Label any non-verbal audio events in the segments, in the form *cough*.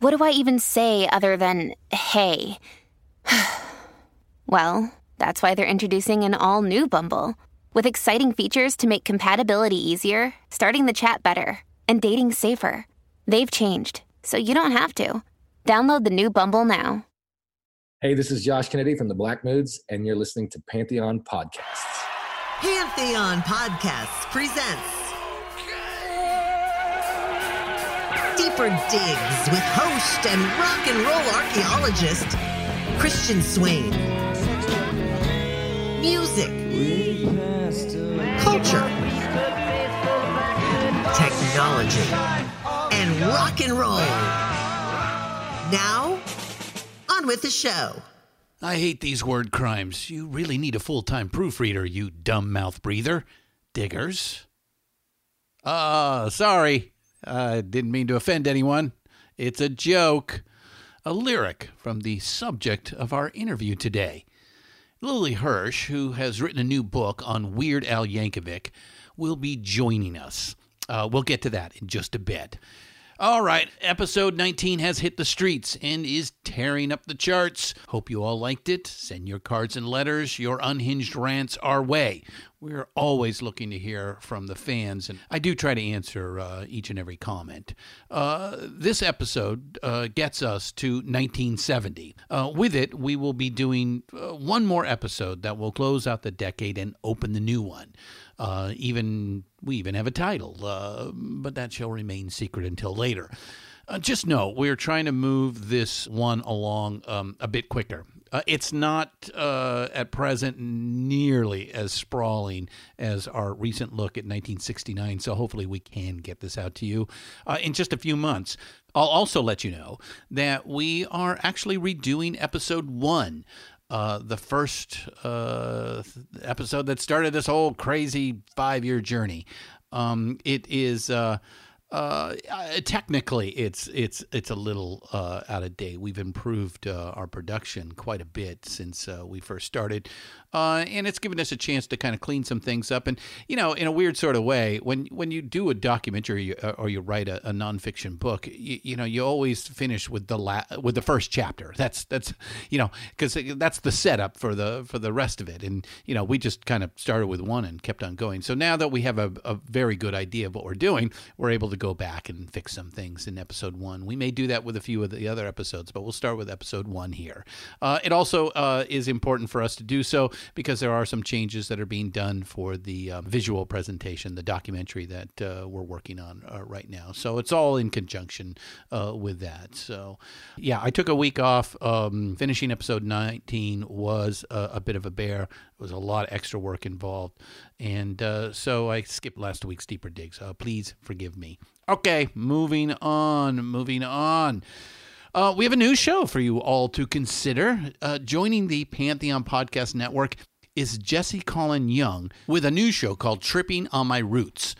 what do I even say other than hey? *sighs* well, that's why they're introducing an all new Bumble with exciting features to make compatibility easier, starting the chat better, and dating safer. They've changed, so you don't have to. Download the new Bumble now. Hey, this is Josh Kennedy from the Black Moods, and you're listening to Pantheon Podcasts. Pantheon Podcasts presents Deeper Digs with host and rock and roll archaeologist Christian Swain. Music, culture, technology, and rock and roll. Now, on with the show. I hate these word crimes. You really need a full time proofreader, you dumb mouth breather. Diggers. Uh, sorry. I didn't mean to offend anyone. It's a joke. A lyric from the subject of our interview today. Lily Hirsch, who has written a new book on Weird Al Yankovic, will be joining us. Uh, we'll get to that in just a bit. All right, episode 19 has hit the streets and is tearing up the charts. Hope you all liked it. Send your cards and letters, your unhinged rants our way. We're always looking to hear from the fans, and I do try to answer uh, each and every comment. Uh, this episode uh, gets us to 1970. Uh, with it, we will be doing uh, one more episode that will close out the decade and open the new one. Uh, even we even have a title, uh, but that shall remain secret until later. Uh, just know we're trying to move this one along um, a bit quicker. Uh, it's not uh, at present nearly as sprawling as our recent look at 1969, so hopefully we can get this out to you uh, in just a few months. I'll also let you know that we are actually redoing episode one. Uh, the first uh, episode that started this whole crazy five year journey. Um, it is uh, uh, technically it's it's it's a little uh, out of date. We've improved uh, our production quite a bit since uh, we first started, uh, and it's given us a chance to kind of clean some things up. And you know, in a weird sort of way, when when you do a documentary uh, or you write a, a nonfiction book, you, you, know, you always finish with the la- with the first chapter. That's that's you know because that's the setup for the for the rest of it. And you know, we just kind of started with one and kept on going. So now that we have a, a very good idea of what we're doing, we're able to go back and fix some things in episode one. We may do that with a few of the other episodes, but we'll start with episode one here. Uh, it also uh, is important for us to do so because there are some changes that are being done for the uh, visual presentation, the documentary that uh, we're working on uh, right now. So it's all in conjunction uh, with that. So, yeah, I took a week off. Um, finishing episode 19 was a, a bit of a bear. It was a lot of extra work involved. And uh, so I skipped last week's deeper digs. Uh, please forgive me. Okay, moving on, moving on. Uh, we have a new show for you all to consider. Uh, joining the Pantheon Podcast Network is Jesse Colin Young with a new show called Tripping on My Roots.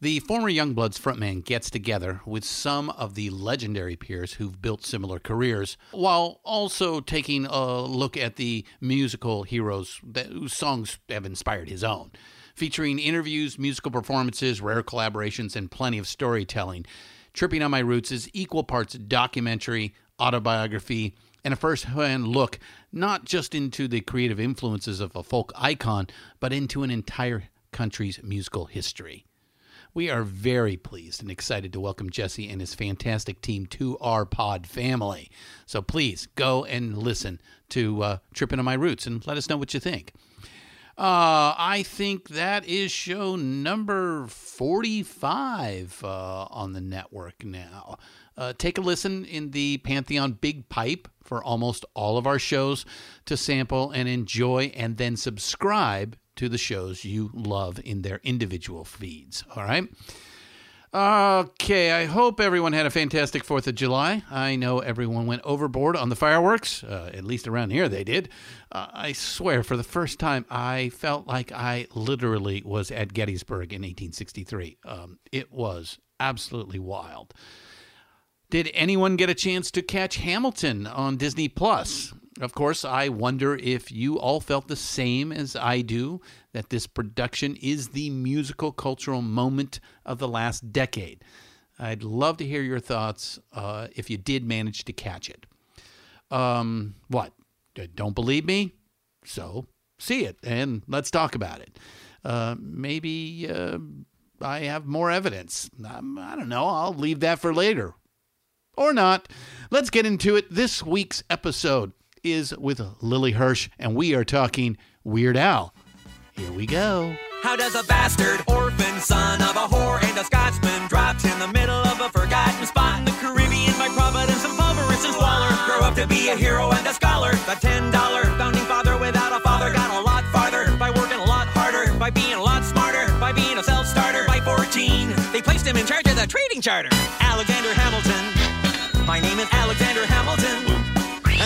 The former Youngbloods frontman gets together with some of the legendary peers who've built similar careers, while also taking a look at the musical heroes that, whose songs have inspired his own. Featuring interviews, musical performances, rare collaborations, and plenty of storytelling. Tripping on My Roots is equal parts documentary, autobiography, and a first hand look not just into the creative influences of a folk icon, but into an entire country's musical history. We are very pleased and excited to welcome Jesse and his fantastic team to our pod family. So please go and listen to uh, Tripping on My Roots and let us know what you think. Uh, I think that is show number 45 uh, on the network now. Uh, take a listen in the Pantheon Big Pipe for almost all of our shows to sample and enjoy, and then subscribe to the shows you love in their individual feeds. All right. Okay, I hope everyone had a fantastic 4th of July. I know everyone went overboard on the fireworks, uh, at least around here they did. Uh, I swear, for the first time, I felt like I literally was at Gettysburg in 1863. Um, it was absolutely wild. Did anyone get a chance to catch Hamilton on Disney Plus? Of course, I wonder if you all felt the same as I do that this production is the musical cultural moment of the last decade. I'd love to hear your thoughts uh, if you did manage to catch it. Um, what? Don't believe me? So see it and let's talk about it. Uh, maybe uh, I have more evidence. Um, I don't know. I'll leave that for later. Or not. Let's get into it. This week's episode is with Lily Hirsch, and we are talking Weird Al. Here we go. How does a bastard orphan son of a whore and a Scotsman dropped in the middle of a forgotten spot in the Caribbean by Providence and Pulverus and Waller grow up to be a hero and a scholar? The ten dollar founding father without a father got a lot farther by working a lot harder, by being a lot smarter, by being a self starter. By 14, they placed him in charge of the trading charter. Alexander Hamilton. My name is Alexander Hamilton.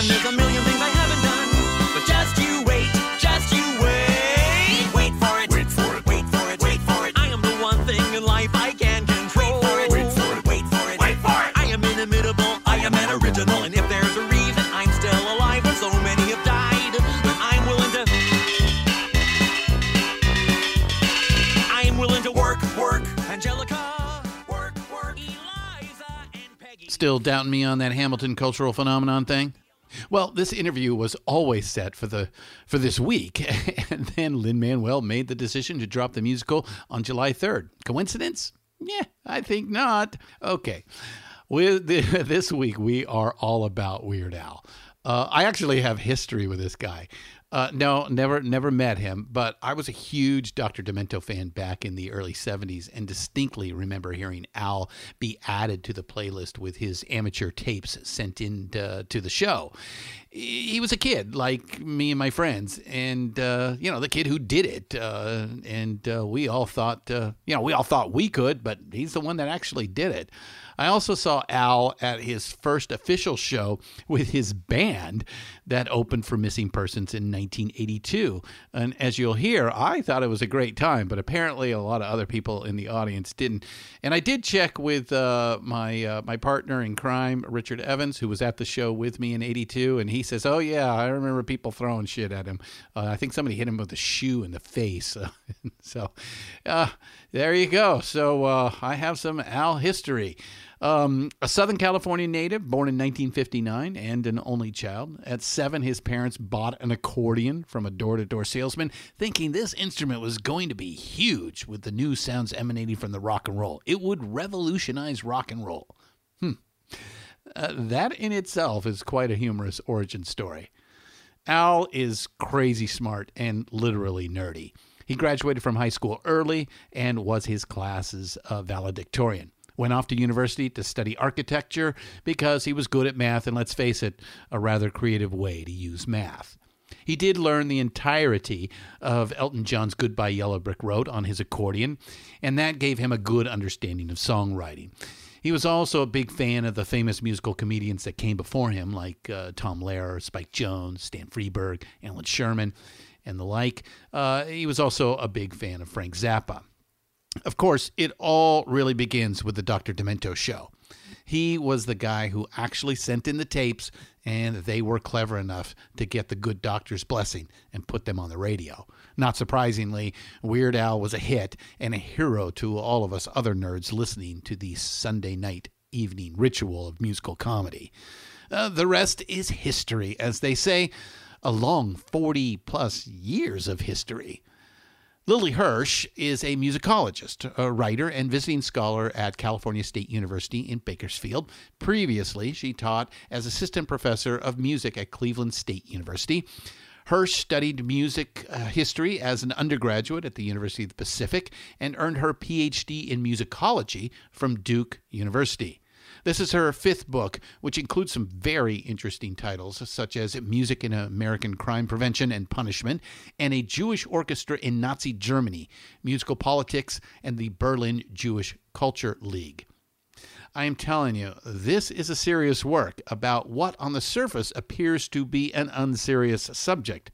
And there's a million things I haven't done. But just you wait, just you wait. Wait for it. Wait for it. Wait for it. Wait for it. I am the one thing in life I can control. Wait for it. Wait for it. Wait for it. Wait for it. I am inimitable. I am an original. And if there's a reason I'm still alive when so many have died, then I'm willing to. I am willing to work, work, Angelica. Work, work, Eliza and Peggy. Still doubting me on that Hamilton cultural phenomenon thing? Well, this interview was always set for the for this week, *laughs* and then Lin Manuel made the decision to drop the musical on July 3rd. Coincidence? Yeah, I think not. Okay. With the, *laughs* this week, we are all about Weird Al. Uh, I actually have history with this guy. Uh, no, never, never met him, but I was a huge Dr. Demento fan back in the early 70s and distinctly remember hearing Al be added to the playlist with his amateur tapes sent in to, to the show. He was a kid like me and my friends, and, uh, you know, the kid who did it. Uh, and uh, we all thought, uh, you know, we all thought we could, but he's the one that actually did it. I also saw Al at his first official show with his band that opened for Missing Persons in 1982. And as you'll hear, I thought it was a great time, but apparently a lot of other people in the audience didn't. And I did check with uh, my uh, my partner in crime, Richard Evans, who was at the show with me in 82, and he says, "Oh yeah, I remember people throwing shit at him. Uh, I think somebody hit him with a shoe in the face." *laughs* so uh, there you go. So uh, I have some Al history. Um, a Southern California native, born in 1959 and an only child. At seven, his parents bought an accordion from a door to door salesman, thinking this instrument was going to be huge with the new sounds emanating from the rock and roll. It would revolutionize rock and roll. Hmm. Uh, that in itself is quite a humorous origin story. Al is crazy smart and literally nerdy. He graduated from high school early and was his class's uh, valedictorian went off to university to study architecture because he was good at math and, let's face it, a rather creative way to use math. He did learn the entirety of Elton John's Goodbye Yellow Brick Road on his accordion, and that gave him a good understanding of songwriting. He was also a big fan of the famous musical comedians that came before him, like uh, Tom Lehrer, Spike Jones, Stan Freberg, Allan Sherman, and the like. Uh, he was also a big fan of Frank Zappa. Of course, it all really begins with the Dr. Demento show. He was the guy who actually sent in the tapes, and they were clever enough to get the good doctor's blessing and put them on the radio. Not surprisingly, Weird Al was a hit and a hero to all of us other nerds listening to the Sunday night evening ritual of musical comedy. Uh, the rest is history, as they say, a long 40 plus years of history. Lily Hirsch is a musicologist, a writer, and visiting scholar at California State University in Bakersfield. Previously, she taught as assistant professor of music at Cleveland State University. Hirsch studied music uh, history as an undergraduate at the University of the Pacific and earned her PhD in musicology from Duke University. This is her fifth book, which includes some very interesting titles, such as Music in American Crime Prevention and Punishment, and A Jewish Orchestra in Nazi Germany, Musical Politics, and the Berlin Jewish Culture League. I am telling you, this is a serious work about what on the surface appears to be an unserious subject.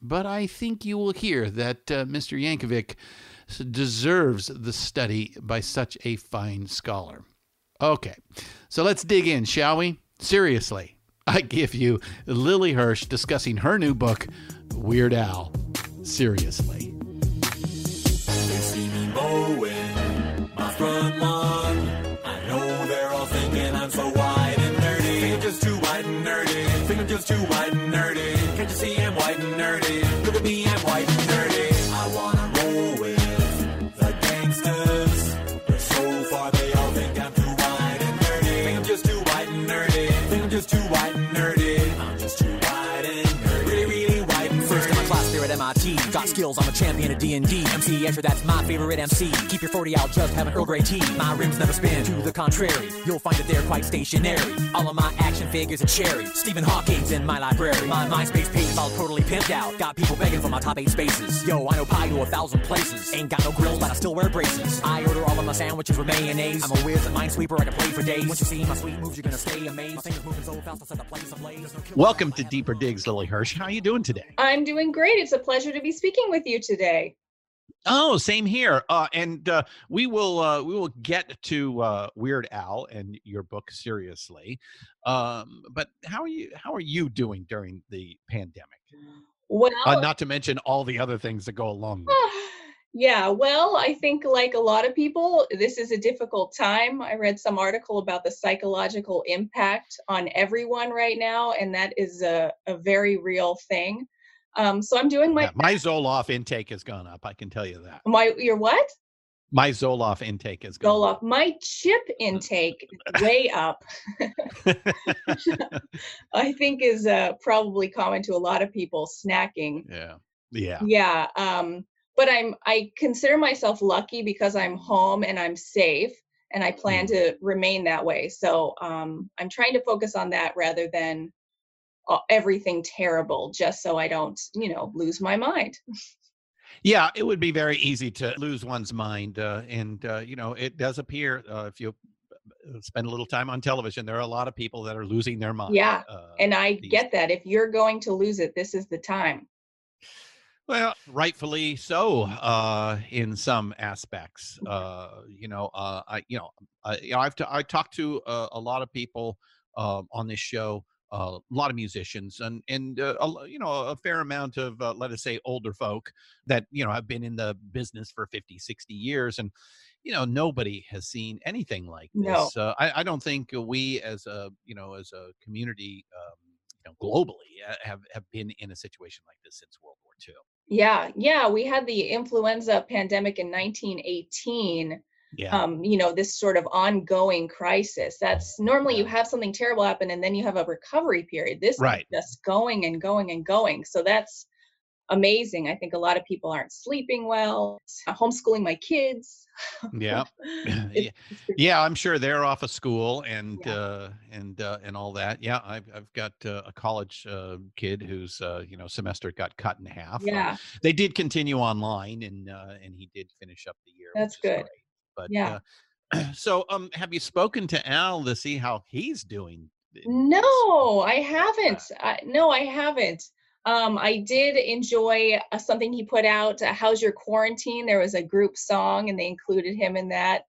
But I think you will hear that uh, Mr. Yankovic deserves the study by such a fine scholar. Okay, so let's dig in, shall we? Seriously, I give you Lily Hirsch discussing her new book, Weird Al. Seriously. They see me mowing my front lawn. I know they're all thinking I'm so white and nerdy. Think I'm just too and nerdy. Think I'm just too white and nerdy. Can't you see I'm and nerdy? Look at me, I'm MIT. Got skills, I'm a champion at D&D. MC Escher, that's my favorite MC. Keep your 40 out, just have an Earl Grey tea. My rims never spin, to the contrary. You'll find that they're quite stationary. All of my action figures are cherry. Stephen Hawking's in my library. My MySpace page is all totally pimped out. Got people begging for my top eight spaces. Yo, I know pi to a thousand places. Ain't got no grills, but I still wear braces. I order all of my sandwiches with mayonnaise. I'm a whiz, a minesweeper, I can play for days. Once you see my sweet moves, you're gonna stay amazed. My fingers moving so fast, I set the place ablaze. No Welcome to Deeper Digs, Lily Hirsch. How are you doing today? I'm doing great. It's a pleasure to be speaking with you today. Oh, same here. Uh, and uh, we will uh, we will get to uh, Weird Al and your book seriously. Um, but how are you how are you doing during the pandemic? Well, Uh, not to mention all the other things that go along. *sighs* yeah, well, I think like a lot of people, this is a difficult time. I read some article about the psychological impact on everyone right now, and that is a, a very real thing. Um, so I'm doing my Yeah, my Zoloft intake has gone up. I can tell you that. my your what? My Zoloft intake has gone Zoloft. My chip intake way up. up. *laughs* *laughs* I think is uh, probably common to a lot of people snacking. yeah. Yeah. yeah um but i'm i consider myself lucky because i'm home and i'm safe and i plan to remain that way so um i'm trying to focus on that rather than everything terrible just so i don't you know lose my mind Yeah, it would be very easy to lose one's mind, uh, and uh, you know it does appear uh, if you uh, spend a little time on television, there are a lot of people that are losing their mind. Yeah, uh, and i these get that if you're going to lose it this is the time Well, rightfully so, uh, in some aspects. Uh, you know, uh, I, you know, I, you know, I've t- I talked to uh, a lot of people uh, on this show, a lot of musicians, and and uh, a, you know, a fair amount of uh, let us say older folk that you know have been in the business for 50, 60 years, and you know, nobody has seen anything like No. this. Uh, I, I don't think we, as a you know, as a community. Um, you know, globally, uh, have have been in a situation like this since World War II. yeah yeah we had the influenza pandemic in 1918 Yeah. um, you know, this sort of ongoing crisis. That's normally you have something terrible happen and then you have a recovery period. This Right. is just going and going and going. So that's amazing. I think a lot of people aren't sleeping well. I'm homeschooling my kids. *laughs* *laughs* yeah. Yeah. I'm sure they're off of school and Yeah. uh, and uh, and all that. Yeah, I've I've got uh, a college uh, kid whose uh, you know semester got cut in half. Yeah. they did continue online, and uh, and he did finish up the year. That's good. great. But Yeah. uh, *clears throat* so um, have you spoken to Al to see how he's doing? No, I haven't. I, no, I haven't. Um, I did enjoy uh, something he put out. Uh, How's your quarantine? There was a group song, and they included him in that.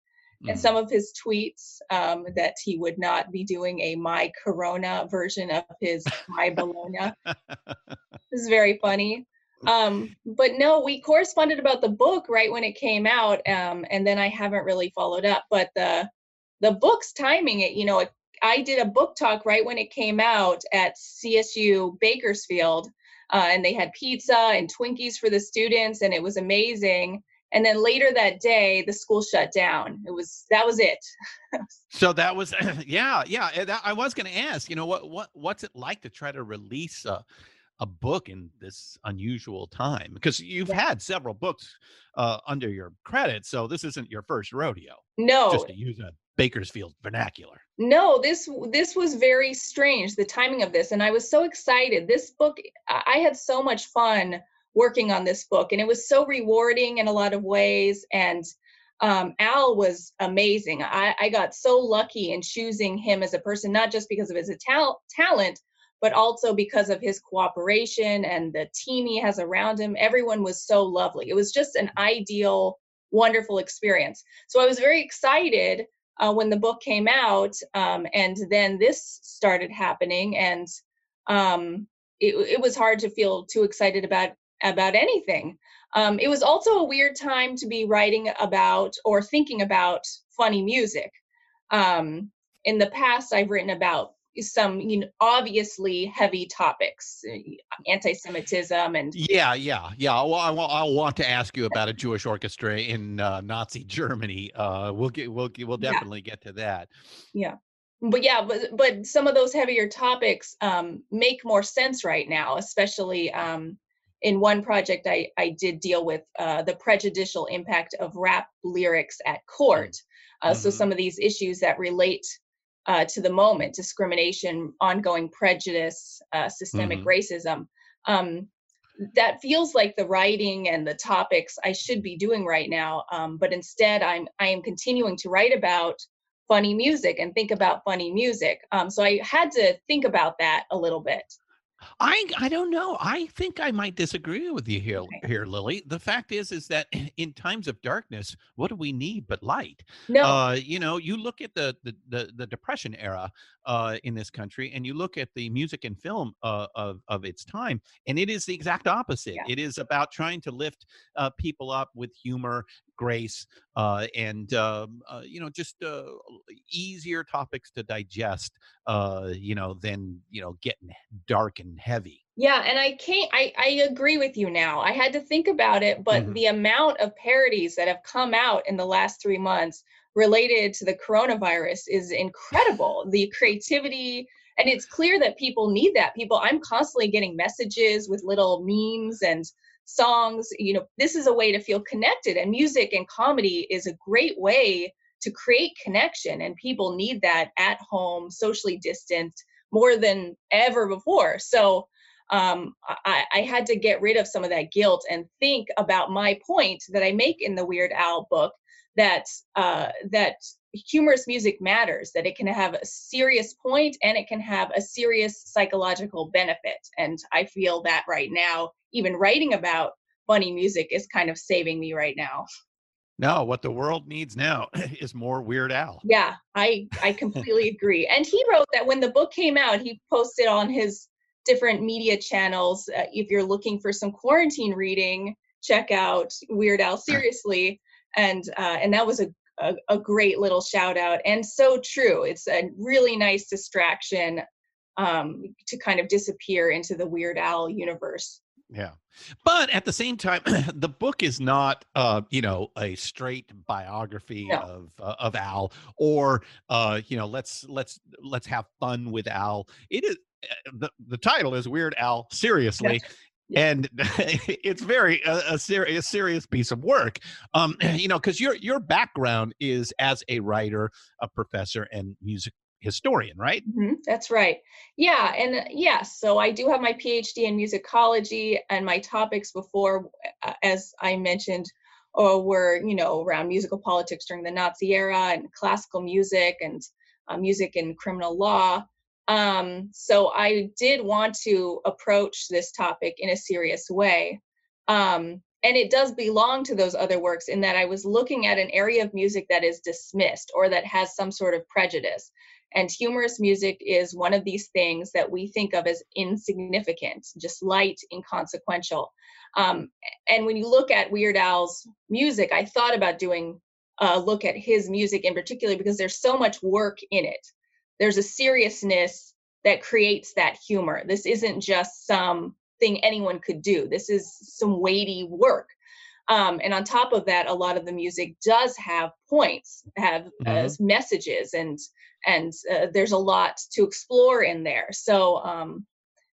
And Mm. some of his tweets um, that he would not be doing a My Corona version of his My Bologna. *laughs* This is very funny. Um, but no, we corresponded about the book right when it came out, um, and then I haven't really followed up. But the the book's timing, it you know, it, I did a book talk right when it came out at CSU Bakersfield, uh, and they had pizza and Twinkies for the students, and it was amazing. And then later that day, the school shut down. It was that was it. *laughs* so that was *clears throat* yeah yeah. That, I was going to ask, you know, what what what's it like to try to release a a book in this unusual time because you've yeah. had several books uh, under your credit, so this isn't your first rodeo. No, just to use a Bakersfield vernacular. No, this this was very strange the timing of this and I was so excited. This book I had so much fun working on this book and it was so rewarding in a lot of ways and um, Al was amazing. I, I, got so lucky in choosing him as a person, not just because of his tal- talent, but also because of his cooperation and the team he has around him. Everyone was so lovely. It was just an ideal, wonderful experience. So I was very excited uh, when the book came out, um, and then this started happening, and um, it, it, was hard to feel too excited about about anything. Um, it was also a weird time to be writing about or thinking about funny music. Um, in the past, I've written about some you know obviously heavy topics uh, anti-semitism and yeah yeah yeah well I, I want to ask you about a jewish orchestra in uh, nazi germany uh, we'll get we'll we'll definitely yeah. get to that yeah but yeah but but some of those heavier topics um, make more sense right now especially um, in one project i i did deal with uh, the prejudicial impact of rap lyrics at court uh, mm-hmm. so some of these issues that relate uh, to the moment discrimination ongoing prejudice uh, systemic mm-hmm. racism um, that feels like the writing and the topics i should be doing right now um, but instead i'm i am continuing to write about funny music and think about funny music um, so i had to think about that a little bit I I don't know. I think I might disagree with you here, okay. here, Lily. The fact is, is that *laughs* in times of darkness, what do we need but light? No, uh, you know, you look at the the the, the depression era uh, in this country, and you look at the music and film uh, of of its time, and it is the exact opposite. Yeah. It is about trying to lift uh, people up with humor, grace, uh, and um, uh, you know, just uh, easier topics to digest. Uh, you know, than you know, getting dark and heavy. Yeah, and I can't. I I agree with you now. I had to think about it, but mm-hmm. the amount of parodies that have come out in the last three months related to the coronavirus is incredible. The creativity, and it's clear that people need that. People, I'm constantly getting messages with little memes and songs. You know, this is a way to feel connected, and music and comedy is a great way to create connection. And people need that at home, socially distanced, more than ever before. So, um, I, I, had to get rid of some of that guilt and think about my point that I make in the Weird Al book that uh, that humorous music matters that it can have a serious point and it can have a serious psychological benefit and i feel that right now even writing about funny music is kind of saving me right now no what the world needs now *laughs* is more weird al yeah i i *laughs* completely agree and he wrote that when the book came out he posted on his different media channels uh, if you're looking for some quarantine reading check out weird al seriously and uh, and that was a, a, a great little shout out and so true. It's a really nice distraction um, to kind of disappear into the Weird Al universe. Yeah. But at the same time, *clears throat* the book is not, uh, you know, a straight biography no. of uh, of Al, or uh, you know, let's let's let's have fun with Al. It is uh, the the title is Weird Al seriously, and *laughs* it's very a, a, serious serious piece of work um *clears throat* you know because your your background is as a writer a professor and music historian right mm-hmm, that's right yeah and uh, yes so i do have my phd in musicology and my topics before uh, as i mentioned uh, were you know around musical politics during the nazi era and classical music and music and criminal law um, so I did want to approach this topic in a serious way. Um, and it does belong to those other works in that I was looking at an area of music that is dismissed or that has some sort of prejudice. And humorous music is one of these things that we think of as insignificant, just light, inconsequential. Um, and when you look at Weird Al's music, I thought about doing a look at his music in particular because there's so much work in it there's a seriousness that creates that humor. This isn't just some thing anyone could do. This is some weighty work. Um, and on top of that, a lot of the music does have points, have uh, Mhm. messages, and and uh, there's a lot to explore in there. So um,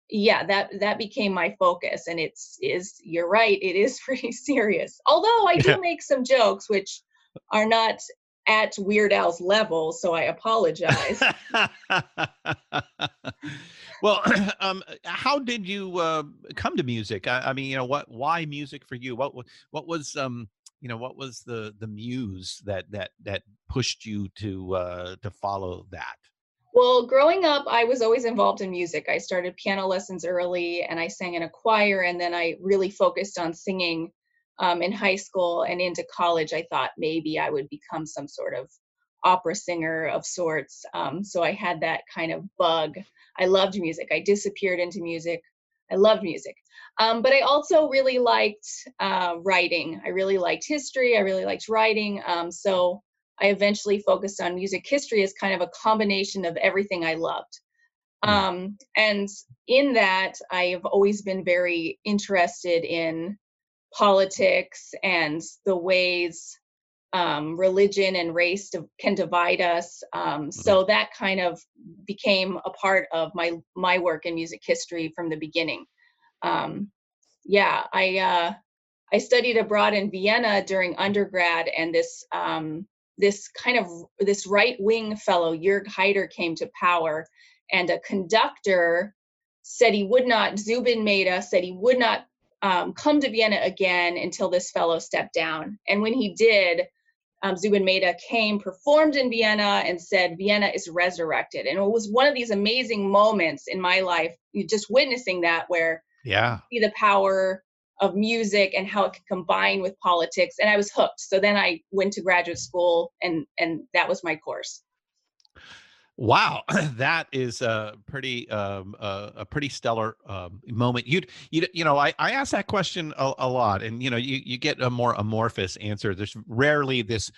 yeah, that that became my focus, and it's is you're right, it is *laughs* pretty serious. Although I do Yeah. make some jokes which are not at Weird Al's level, so I *laughs* apologize. *laughs* well, *clears throat* um, how did you uh, come to music? I, I mean, you know, what? Why music for you? What? What was, um, you know, what was the the muse that that that pushed you to uh, to follow that? Well, growing up, I was always involved in music. I started piano lessons early and I sang in a choir, and then I really focused on singing um, in high school and into college. I thought maybe I would become some sort of opera singer of sorts. Um, so I had that kind of bug. I loved music. I disappeared into music. I loved music. Um, but I also really liked uh, writing. I really liked history. I really liked writing. Um, so I eventually focused on music history as kind of a combination of everything I loved. Um, and in that, I have always been very interested in politics and the ways um, religion and race div- can divide us. Um, so that kind of became a part of my my work in music history from the beginning. Um, yeah, I uh, I studied abroad in Vienna during undergrad, and this um, this kind of this right wing fellow Jörg Haider came to power, and a conductor said he would not. Zubin Mehta said he would not um, come to Vienna again until this fellow stepped down. And when he did, um, Zubin Mehta came, performed in Vienna, and said Vienna is resurrected. And it was one of these amazing moments in my life, just witnessing that, where Yeah. see the power of music and how it can combine with politics and i was hooked so then i went to graduate school and and that was my course Wow, *laughs* that is a pretty um, uh, a pretty stellar um, moment. You you you know I, I ask that question a, a lot, and you know you you get a more amorphous answer. There's rarely this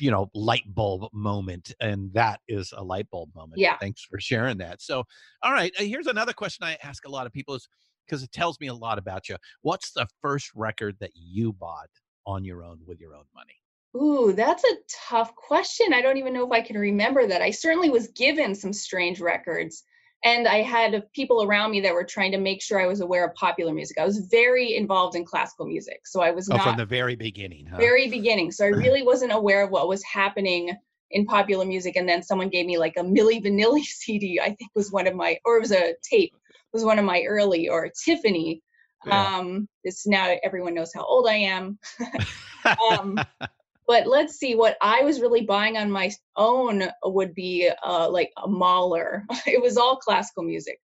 you know light bulb moment, and that is a light bulb moment. Yeah. Thanks for sharing that. So, all right, uh, here's another question I ask a lot of people is because it tells me a lot about you. What's the first record that you bought on your own with your own money? Ooh, that's a tough question. I don't even know if I can remember that. I certainly was given some strange records, and I had people around me that were trying to make sure I was aware of popular music. I was very involved in classical music, so I was Oh, not from the very beginning, huh? very beginning. So I *laughs* really wasn't aware of what was happening in popular music. And then someone gave me like a Milli Vanilli *laughs* CD, I think was one of my, or it was a tape, was one of my early, or Tiffany. Yeah. Um, it's now everyone knows how old I am. *laughs* um, but let's see, what I was really buying on my own would be uh, like a Mahler. *laughs* it was all classical music.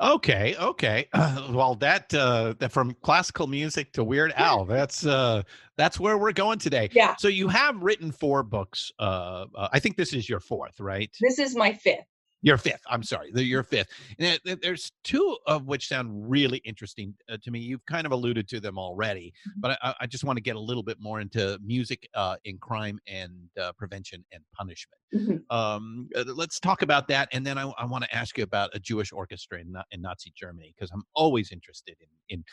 Okay, okay. *laughs* well, that uh, from classical music to Weird Al, that's uh, that's where we're going today. Yeah. So you have written four books. Uh, uh, I think this is your fourth, right? This is my fifth. Your fifth. I'm sorry, the, your fifth. And there's two of which sound really interesting uh, to me. You've kind of alluded to them already, but I, I just want to get a little bit more into music uh, in crime and uh, prevention and punishment. Mhm. Um, uh, let's talk about that, and then I, I want to ask you about a Jewish orchestra in, in Nazi Germany because I'm always interested in in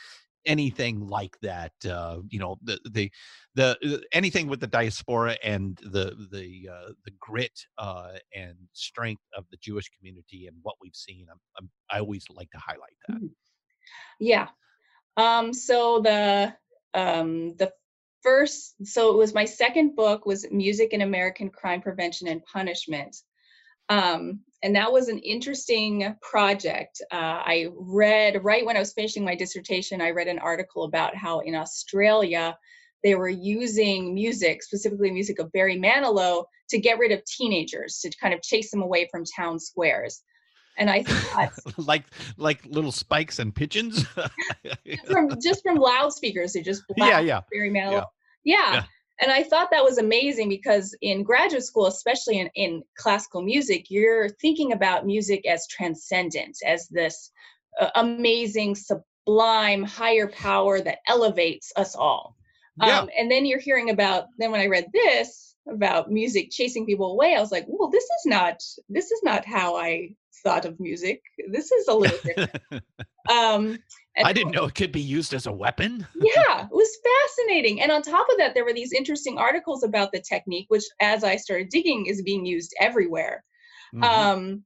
anything like that. Uh, you know, the the the uh, anything with the diaspora and the the uh, the grit uh, and strength of the Jewish community and what we've seen. I'm, I'm, I always like to highlight that. Yeah. Um, so the um, the first, so it was my second book was Music in American Crime Prevention and Punishment. Um, and that was an interesting project. Uh, I read right when I was finishing my dissertation, I read an article about how in Australia they were using music, specifically music of Barry Manilow, to get rid of teenagers, to kind of chase them away from town squares. And I thought, *laughs* like like little spikes and pigeons. *laughs* from just from loudspeakers, they just Yeah, yeah, Barry Manilow. yeah. Yeah. Yeah. And I thought that was amazing because in graduate school, especially in, in classical music, you're thinking about music as transcendent, as this uh, amazing, sublime, higher power that elevates us all. Yeah. Um, and then you're hearing about, then when I read this about music chasing people away, I was like, well, this is not, this is not how I thought of music. This is a little different. *laughs* um, and I didn't know it could be used as a weapon. *laughs* yeah, it was fascinating. And on top of that, there were these interesting articles about the technique, which, as I started digging, is being used everywhere. Mhm. Um,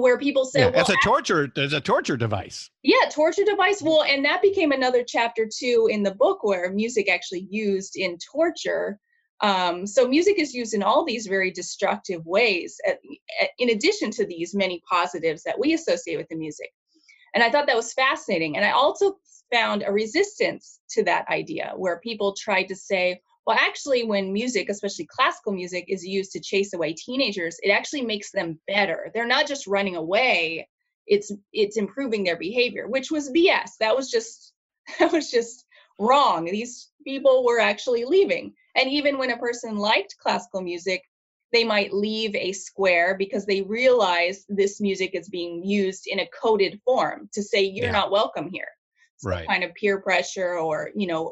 where people say, yeah, well, it's a torture. There's a torture device. yeah, torture device. Well, and that became another chapter too in the book where music actually used in torture. Um, so music is used in all these very destructive ways, at, at- in addition to these many positives that we associate with the music. And I thought that was fascinating. And I also found a resistance to that idea where people tried to say, well, actually, when music, especially classical music, is used to chase away teenagers, it actually makes them better. They're not just running away; it's it's improving their behavior, which was BS. That was just *laughs* that was just wrong. These people were actually leaving, and even when a person liked classical music, they might leave a square because they realize this music is being used in a coded form to say you're Yeah. not welcome here some Right. kind of peer pressure or you know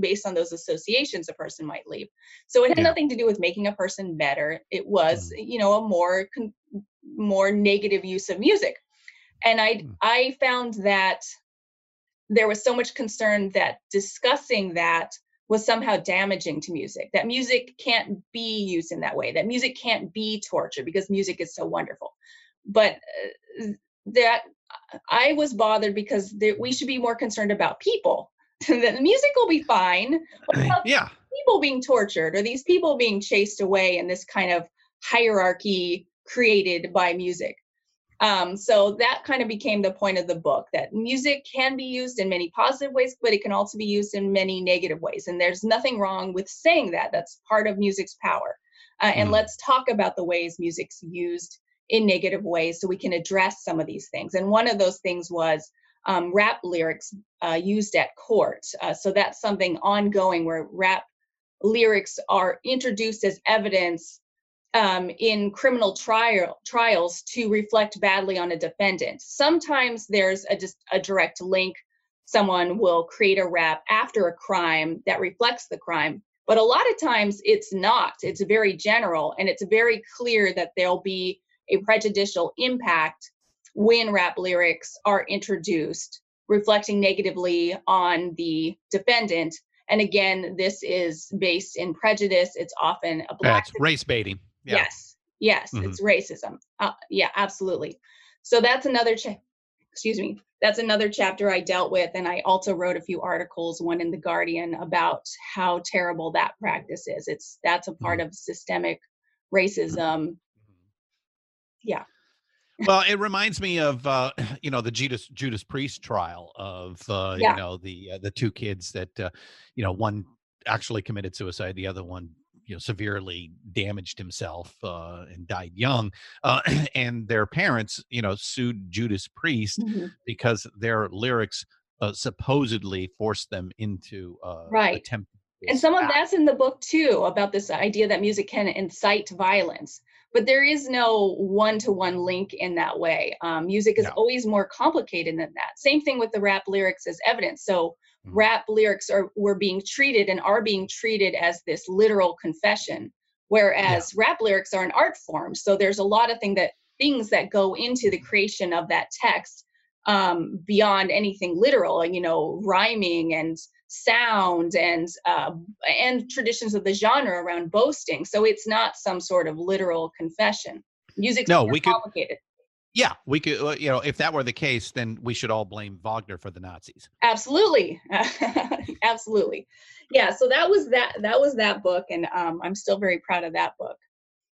based on those associations a person might leave so it had Yeah. nothing to do with making a person better it was you know a more con- more negative use of music and i Mm. i found that there was so much concern that discussing that was somehow damaging to music that music can't be used in that way that music can't be torture because music is so wonderful. But uh, that i was bothered because we should be more concerned about people. *laughs* The music will be fine what about Yeah. people being tortured or these people being chased away in this kind of hierarchy created by music um, so that kind of became the point of the book that music can be used in many positive ways, but it can also be used in many negative ways. And there's nothing wrong with saying that. That's part of music's power. Uh, and Mm. let's talk about the ways music's used in negative ways so we can address some of these things. And one of those things was um, rap lyrics uh, used at court. Uh, so that's something ongoing where rap lyrics are introduced as evidence um, in criminal trial trials to reflect badly on a defendant. Sometimes there's a a direct link. Someone will create a rap after a crime that reflects the crime, but a lot of times it's not. It's very general, and it's very clear that there'll be a prejudicial impact when rap lyrics are introduced, reflecting negatively on the defendant. And again, this is based in prejudice. It's often a black That's race baiting. Yeah. Yes, yes, Mhm. it's racism. Uh, yeah, absolutely. So that's another. Cha- excuse me. That's another chapter I dealt with, and I also wrote a few articles, one in the Guardian, about how terrible that practice is. It's that's a part of systemic racism. Yeah. well, it reminds me of uh, *clears throat* you know the Judas Judas Priest trial of uh, Yeah. you know the uh, the two kids that uh, you know one actually committed suicide, the other one you know severely damaged himself uh, and died young, uh, *clears throat* and their parents you know sued Judas Priest Mhm. because their lyrics uh, supposedly forced them into uh, Right. attempt. And some of that's in the book too about this idea that music can incite violence. But there is no one to one link in that way. Um, music is No. always more complicated than that. Same thing with the rap lyrics as evidence. So. Rap lyrics are were being treated and are being treated as this literal confession, whereas rap lyrics are an art form. So, there's a lot of thing that things that go into the creation of that text um, beyond anything literal, you know, rhyming and sound and uh, and traditions of the genre around boasting. So it's not some sort of literal confession. Music's No, we could- complicated. Yeah, we could. uh, You know, if that were the case, then we should all blame Wagner for the Nazis. Absolutely, *laughs* absolutely. Yeah. So that was that. That was that book, and um, I'm still very proud of that book.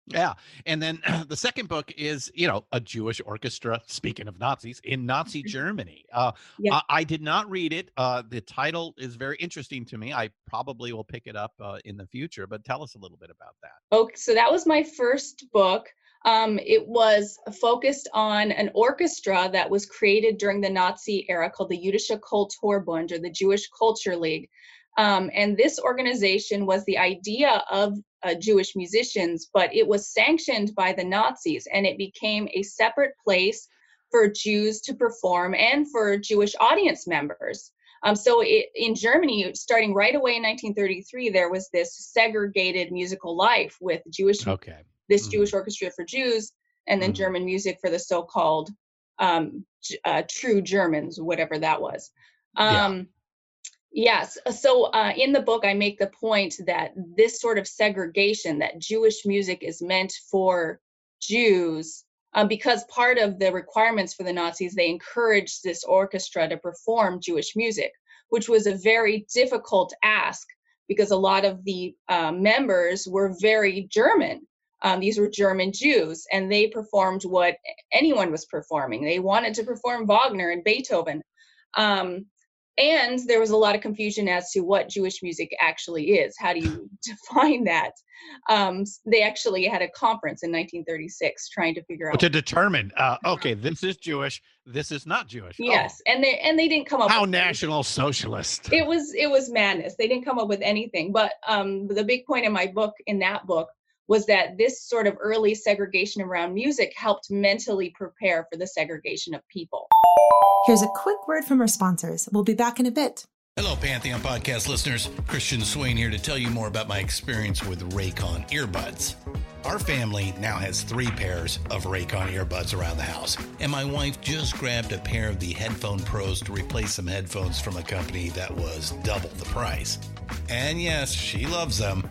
Yeah. And then *clears throat* the second book is, you know, a Jewish orchestra, speaking of Nazis, in Nazi Germany. Uh, Yeah. I, I did not read it. Uh, the title is very interesting to me. I probably will pick it up uh, in the future, but tell us a little bit about that. Okay, so that was my first book. Um, it was focused on an orchestra that was created during the Nazi era called the Jüdische Kulturbund or the Jewish Culture League. Um, and this organization was the idea of uh, Jewish musicians, but it was sanctioned by the Nazis and it became a separate place for Jews to perform and for Jewish audience members. Um, so it, in Germany, starting right away in 1933, there was this segregated musical life with Jewish Okay. This Mhm. Jewish orchestra for Jews and then Mhm. German music for the so-called um, uh, true Germans, whatever that was. Yeah. Um, Yes. So uh, in the book, I make the point that this sort of segregation, that Jewish music is meant for Jews, um, because part of the requirements for the Nazis, they encouraged this orchestra to perform Jewish music, which was a very difficult ask because a lot of the uh, members were very German. Um, these were German Jews, and they performed what anyone was performing. They wanted to perform Wagner and Beethoven. Um, and there was a lot of confusion as to what Jewish music actually is. How do you *laughs* *laughs* define that? Um, they actually had a conference in 1936 trying to figure out. to determine uh, *laughs* okay this is jewish this is not jewish Oh, Yes, and they and they didn't come up. how with national socialist it was it was madness they didn't come up with anything but um the big point in my book in that book was that this sort of early segregation around music helped mentally prepare for the segregation of people Here's a quick word from our sponsors. We'll be back in a bit. Hello, Pantheon podcast listeners. Christian Swain here to tell you more about my experience with Raycon earbuds. Our family now has three pairs of Raycon earbuds around the house, and my wife just grabbed a pair of the Headphone Pros to replace some headphones from a company that was double the price. And yes, she loves them.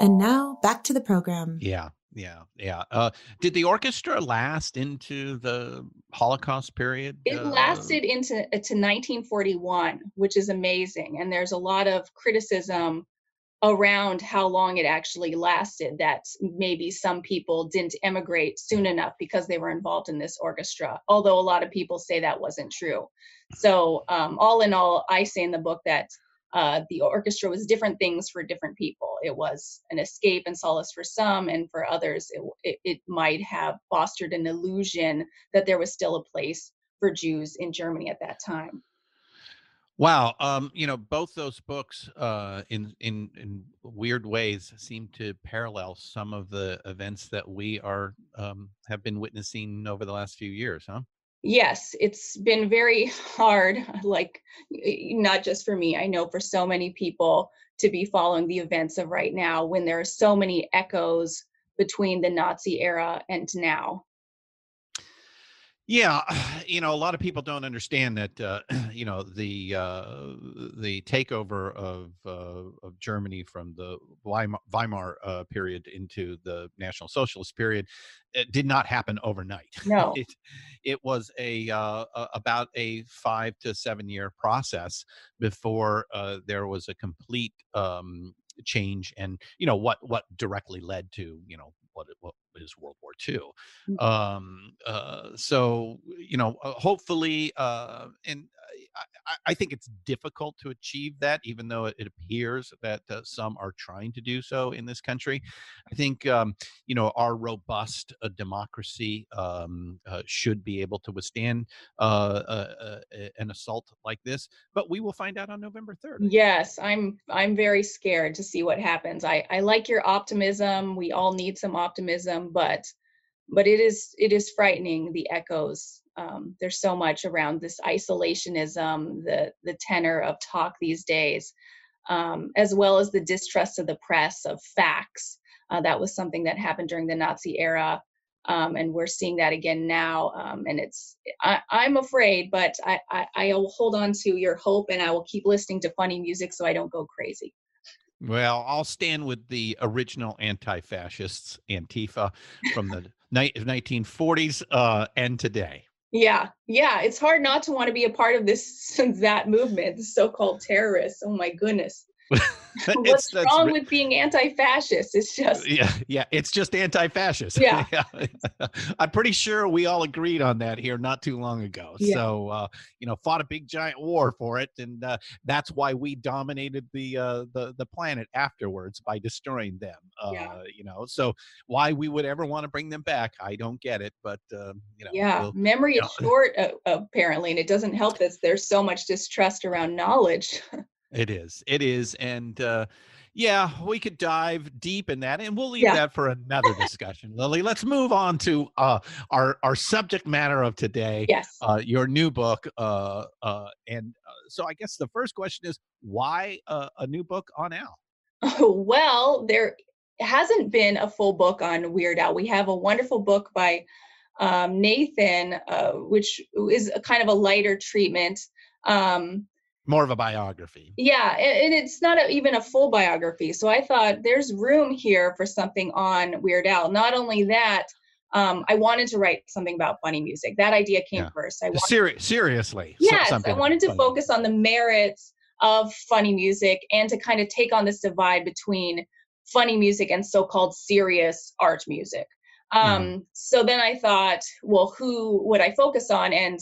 And now back to the program. yeah yeah yeah uh did the orchestra last into the holocaust period it uh, lasted into uh, to 1941 which is amazing and there's a lot of criticism around how long it actually lasted that maybe some people didn't emigrate soon enough because they were involved in this orchestra although a lot of people say that wasn't true so um, all in all i say in the book that uh, the orchestra was different things for different people it was an escape and solace for some and for others it, it, it might have fostered an illusion that there was still a place for jews in germany at that time Wow, um, you know, both those books, uh, in in in weird ways, seem to parallel some of the events that we are um, have been witnessing over the last few years, huh? Yes it's been very *laughs* hard like not just for me i know for so many people to be following the events of right now when there are so many echoes between the nazi era and now Yeah, *sighs* you know, a lot of people don't understand that. Uh, *clears throat* you know, the uh, the takeover of uh, of Germany from the Weimar, Weimar uh, period into the National Socialist period did not happen overnight. *laughs* No. it it was a, uh, about a five to seven year process before uh, there was a complete um, change, and you know what what directly led to you know what it- what is World War II. Mm. Um, uh, so you know, uh, hopefully, uh, and I, I think it's difficult to achieve that, even though it appears that uh, some are trying to do so in this country. I think um, you know our robust uh, democracy um, uh, should be able to withstand uh, uh, an assault like this, but we will find out on November third. Yes, I'm I'm very scared to see what happens. I I like your optimism. We all need some optimism, but but it is it is frightening the echoes um, there's so much around this isolationism the the tenor of talk these days um, as well as the distrust of the press of facts uh, that was something that happened during the nazi era um, and we're seeing that again now um, and it's I, am afraid but I, I i'll hold on to your hope and i will keep listening to funny music so i don't go crazy well, I'll stand with the original anti-fascists, Antifa, from the 1940s uh, and today. Yeah, yeah, it's hard not to want to be a part of this *laughs* that movement, the so-called terrorists. Oh my goodness. *laughs* What's wrong with being anti-fascist? It's just yeah, yeah. It's just anti-fascist. *laughs* Yeah. yeah. *laughs* I'm pretty sure we all agreed on that here not too long ago. Yeah. So uh, you know, fought a big giant war for it, and uh, that's why we dominated the uh, the the planet afterwards by destroying them. yeah. Uh, you know, so why we would ever want to bring them back, I don't get it. But um, you know, yeah, we'll, memory is know. short apparently, and it doesn't help that there's so much distrust around knowledge. It is. It is. And uh, yeah, we could dive deep in that, and we'll leave Yeah. that for another discussion. Lily, let's move on to uh, our our subject matter of today. Yes. Uh, your new book. Uh, uh, and uh, so, I guess the first question is, why uh, a new book on Al? *laughs* well, there hasn't been a full book on Weird Al. We have a wonderful book by um, Nathan, uh, which is a kind of a lighter treatment. Um, More of a biography. yeah, and it's not a, even a full biography. So I thought there's room here for something on Weird Al. Not only that, um, I wanted to write something about funny music. That idea came Yeah. first. I wanted Seri- seriously. so- Yes, I wanted to funny. focus on the merits of funny music and to kind of take on this divide between funny music and so-called serious art music. Um, So then I thought, well, who would I focus on? And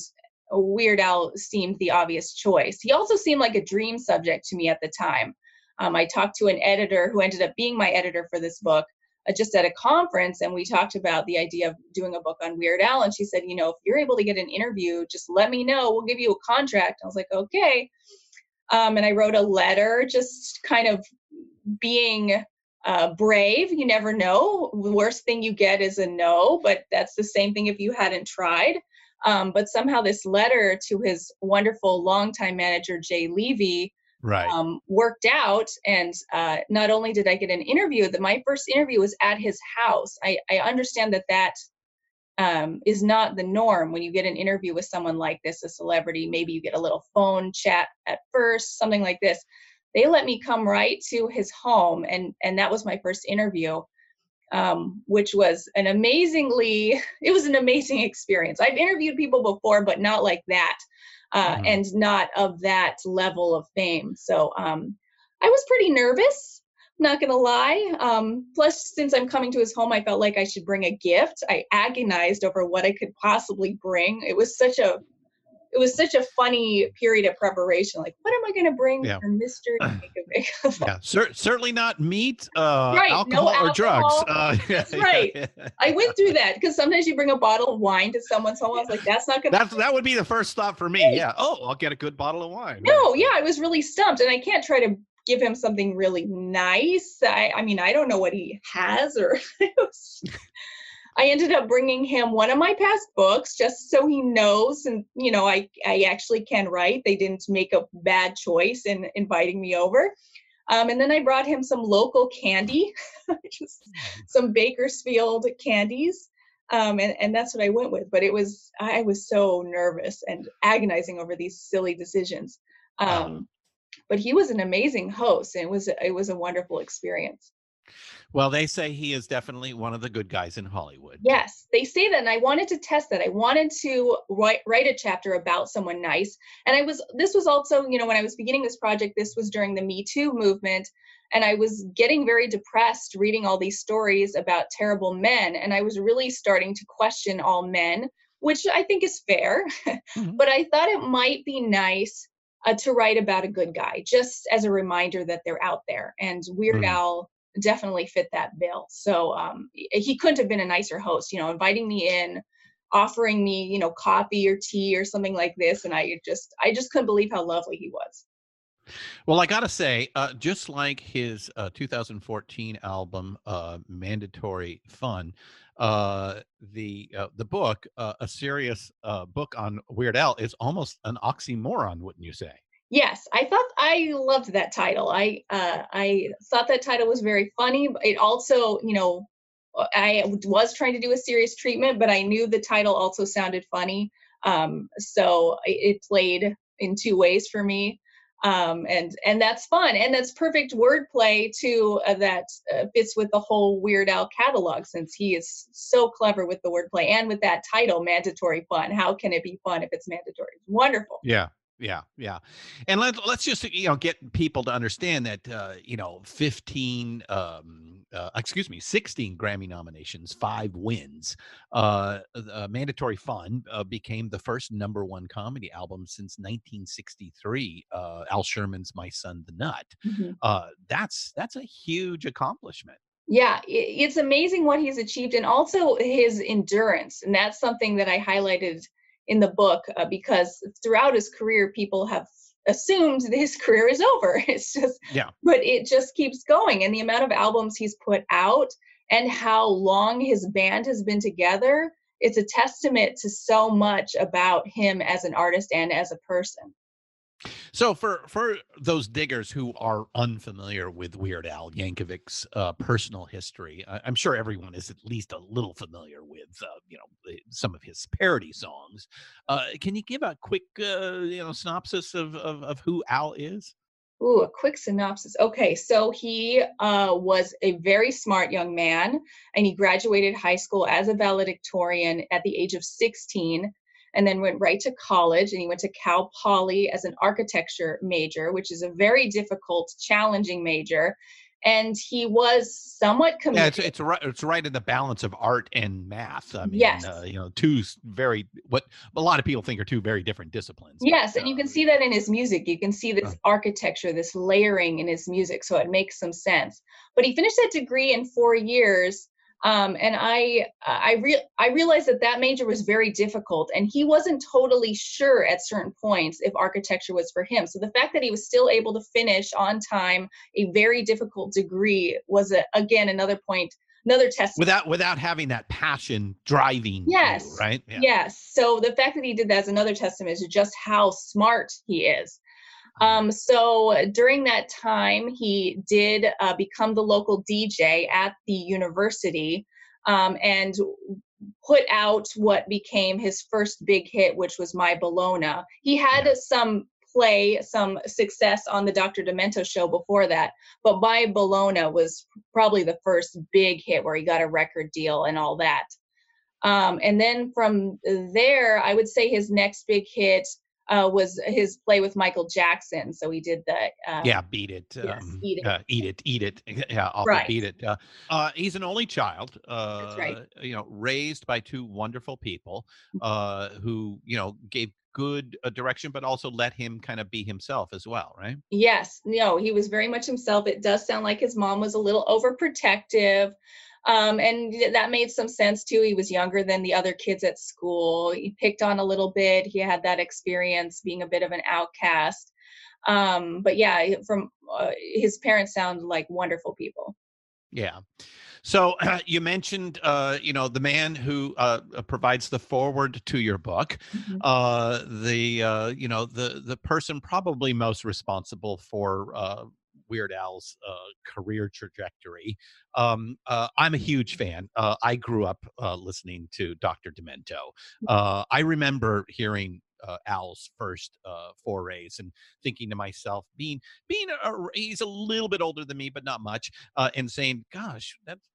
Weird Al seemed the obvious choice. He also seemed like a dream subject to me at the time. Um, I talked to an editor who ended up being my editor for this book uh, just at a conference, and we talked about the idea of doing a book on Weird Al. And she said, you know, if you're able to get an interview, just let me know. We'll give you a contract. I was like, okay. Um, and I wrote a letter, just kind of being uh, brave. You never know. The worst thing you get is a no, but that's the same thing if you hadn't tried. Um, but somehow this letter to his wonderful longtime manager, Jay Levy, Right. um, worked out. And uh, not only did I get an interview, that my first interview was at his house. I, I understand that that um, is not the norm when you get an interview with someone like this, a celebrity. Maybe you get a little phone chat at first, something like this. They let me come right to his home, and and that was my first interview, um, which was an amazingly *laughs* it was an amazing experience. I've interviewed people before, but not like that uh, Mhm. and not of that level of fame. So um, I was pretty nervous, not gonna lie. Um, plus, since I'm coming to his home, I felt like I should bring a gift. I agonized over what I could possibly bring. It was such a it was such a funny period of preparation. Like, what am I gonna bring Yeah. for Mr. Yankovic? *laughs* yeah, cer- certainly not meat, uh, Right, no alcohol, or drugs. alcohol. Uh, *laughs* That's right. I went through that because sometimes you bring a bottle of wine to someone's home. I was like, that's not gonna That that would be the first thought for me. Yeah. Oh, I'll get a good bottle of wine. No, yeah, I was really stumped, and I can't try to give him something really nice. I, I mean, I don't know what he has, or *laughs* it was- I ended up bringing him one of my past books just so he knows, and you know, I I actually can write. They didn't make a bad choice in inviting me over. Um, and then I brought him some local candy, *laughs* just some Bakersfield candies. Um, and, and that's what I went with. But it was, I was so nervous and agonizing over these silly decisions. Um, but he was an amazing host and it was, it was a wonderful experience. Well, they say he is definitely one of the good guys in Hollywood. Yes, they say that, and I wanted to test that. I wanted to write write a chapter about someone nice, and I was. This was also, you know, when I was beginning this project, this was during the Me Too movement, and I was getting very depressed reading all these stories about terrible men, and I was really starting to question all men. which I think is fair. Mm-hmm. but I thought it might be nice uh, to write about a good guy, just as a reminder that they're out there. And Weird Mm. Al definitely fit that bill. So um, he- couldn't have been a nicer host, you know, inviting me in, offering me, you know, coffee or tea or something like this. And I just, I just couldn't believe how lovely he was. Well, I gotta say, uh, just like his uh, 2014 album, uh, "Mandatory Fun," uh, the uh, the book, uh, a serious book on Weird Al, is almost an oxymoron, wouldn't you say? Yes, I thought I loved that title. I uh, I thought that title was very funny. But it also, you know, uh, I was trying to do a serious treatment, but I knew the title also sounded funny. Um, so it played in two ways for me, um, and and that's fun, and that's perfect wordplay too. Uh, that uh, fits with the whole Weird Al catalog, since he is so clever with the wordplay and with that title, mandatory fun. How can it be fun if it's mandatory? Wonderful. Yeah. Yeah, yeah, and let let's just you know get people to understand that uh, you know fifteen, um, uh, excuse me, sixteen Grammy nominations, five wins. Uh, uh, Mandatory Fun uh, became the first number one comedy album since 1963. Uh, Al Sherman's "My Son the Nut." Mhm. Uh, that's that's a huge accomplishment. Yeah, it's amazing what he's achieved and also his endurance. And that's something that I highlighted in the book uh, because throughout his career, people have assumed that his *laughs* career is over. It's just, Yeah. but it just keeps going. And the amount of albums he's put out and how long his band has been together, it's a testament to so much about him as an artist and as a person. So for for those diggers who are unfamiliar with Weird Al Yankovic's uh, personal history, I, I'm sure everyone is at least a little familiar with uh, you know some of his parody songs. Uh, can you give a quick uh, you know synopsis of, of of who Al is? Ooh, a quick synopsis. Okay, so he uh, was a very smart young man, and he graduated high school as a valedictorian at the age of 16, and then went right to college. And he went to Cal Poly as an architecture major, which is a very difficult, challenging major. And he was somewhat Yeah, committed. it's it's right it's right in the balance of art and math. I mean, Yes. uh, you know, two very what a lot of people think are two very different disciplines. but, Yes, and you uh, can see that in his music. You can see this Uh. architecture, this layering in his music, so it makes some sense. But he finished that degree in four years, um, and I I re- I realized that that major was very difficult, and he wasn't totally sure at certain points if architecture was for him. So the fact that he was still able to finish on time a very difficult degree was a, again another point, another test. without without having that passion driving you, Yes. right? Yes. So the fact that he did that is another testament to just how smart he is. Um, so during that time, he did uh, become the local DJ at the university um, and put out what became his first big hit, which was My Bologna. He had some play, some success on the Dr. Demento show before that, but My Bologna was probably the first big hit where he got a record deal and all that. Um, and then from there, I would say his next big hit uh, was his play with Michael Jackson. So he did the uh, yeah beat it yes, um, Eat It. Uh, eat it eat it *laughs* yeah off Right. beat it uh, uh he's an only child uh right. you know raised by two wonderful people Mm. uh who you know gave good uh, direction but also let him kind of be himself as well right Yes, no, he was very much himself. It does sound like his mom was a little overprotective. Um, and th- that made some sense too. He was younger than the other kids at school. He picked on a little bit. He had that experience being a bit of an outcast. Um, but yeah, from uh, his parents sound like wonderful people. Yeah. So *clears throat* you mentioned, uh, you know, the man who uh, uh, provides the foreword to your book, Mm-hmm. uh, the uh, you know the the person probably most responsible for uh, Weird Al's uh, career trajectory. Um, uh, I'm a huge fan. Uh, I grew up uh, listening to Dr. Demento. Uh, I remember hearing. Uh, Al's first uh, forays, and thinking to myself, being being a, he's a little bit older than me, but not much, uh, and saying, "Gosh, that's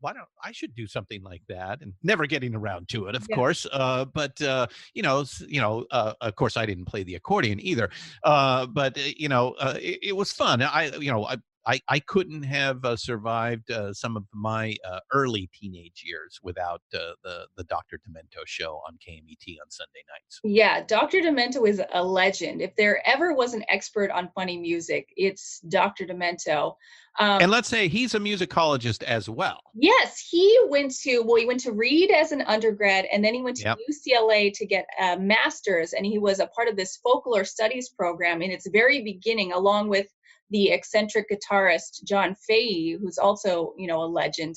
why don't I should do something like that?" And never getting around to it, of Yeah. course. Uh, but uh, you know, you know, uh, of course, I didn't play the accordion either. Uh, but uh, you know, uh, it, it was fun. I, you know, I. I I couldn't have uh, survived uh, some of my uh, early teenage years without uh, the the Dr. Demento show on KMET on Sunday nights. Yeah, Dr. Demento is a legend. If there ever was an expert on funny music, it's Dr. Demento. Um, and let's say he's a musicologist as well. Yes, he went to well, he went to Reed as an undergrad, and then he went to Yep. UCLA to get a master's, and he was a part of this folklore studies program in its very beginning, along with the eccentric guitarist John Fahey, who's also you know a legend.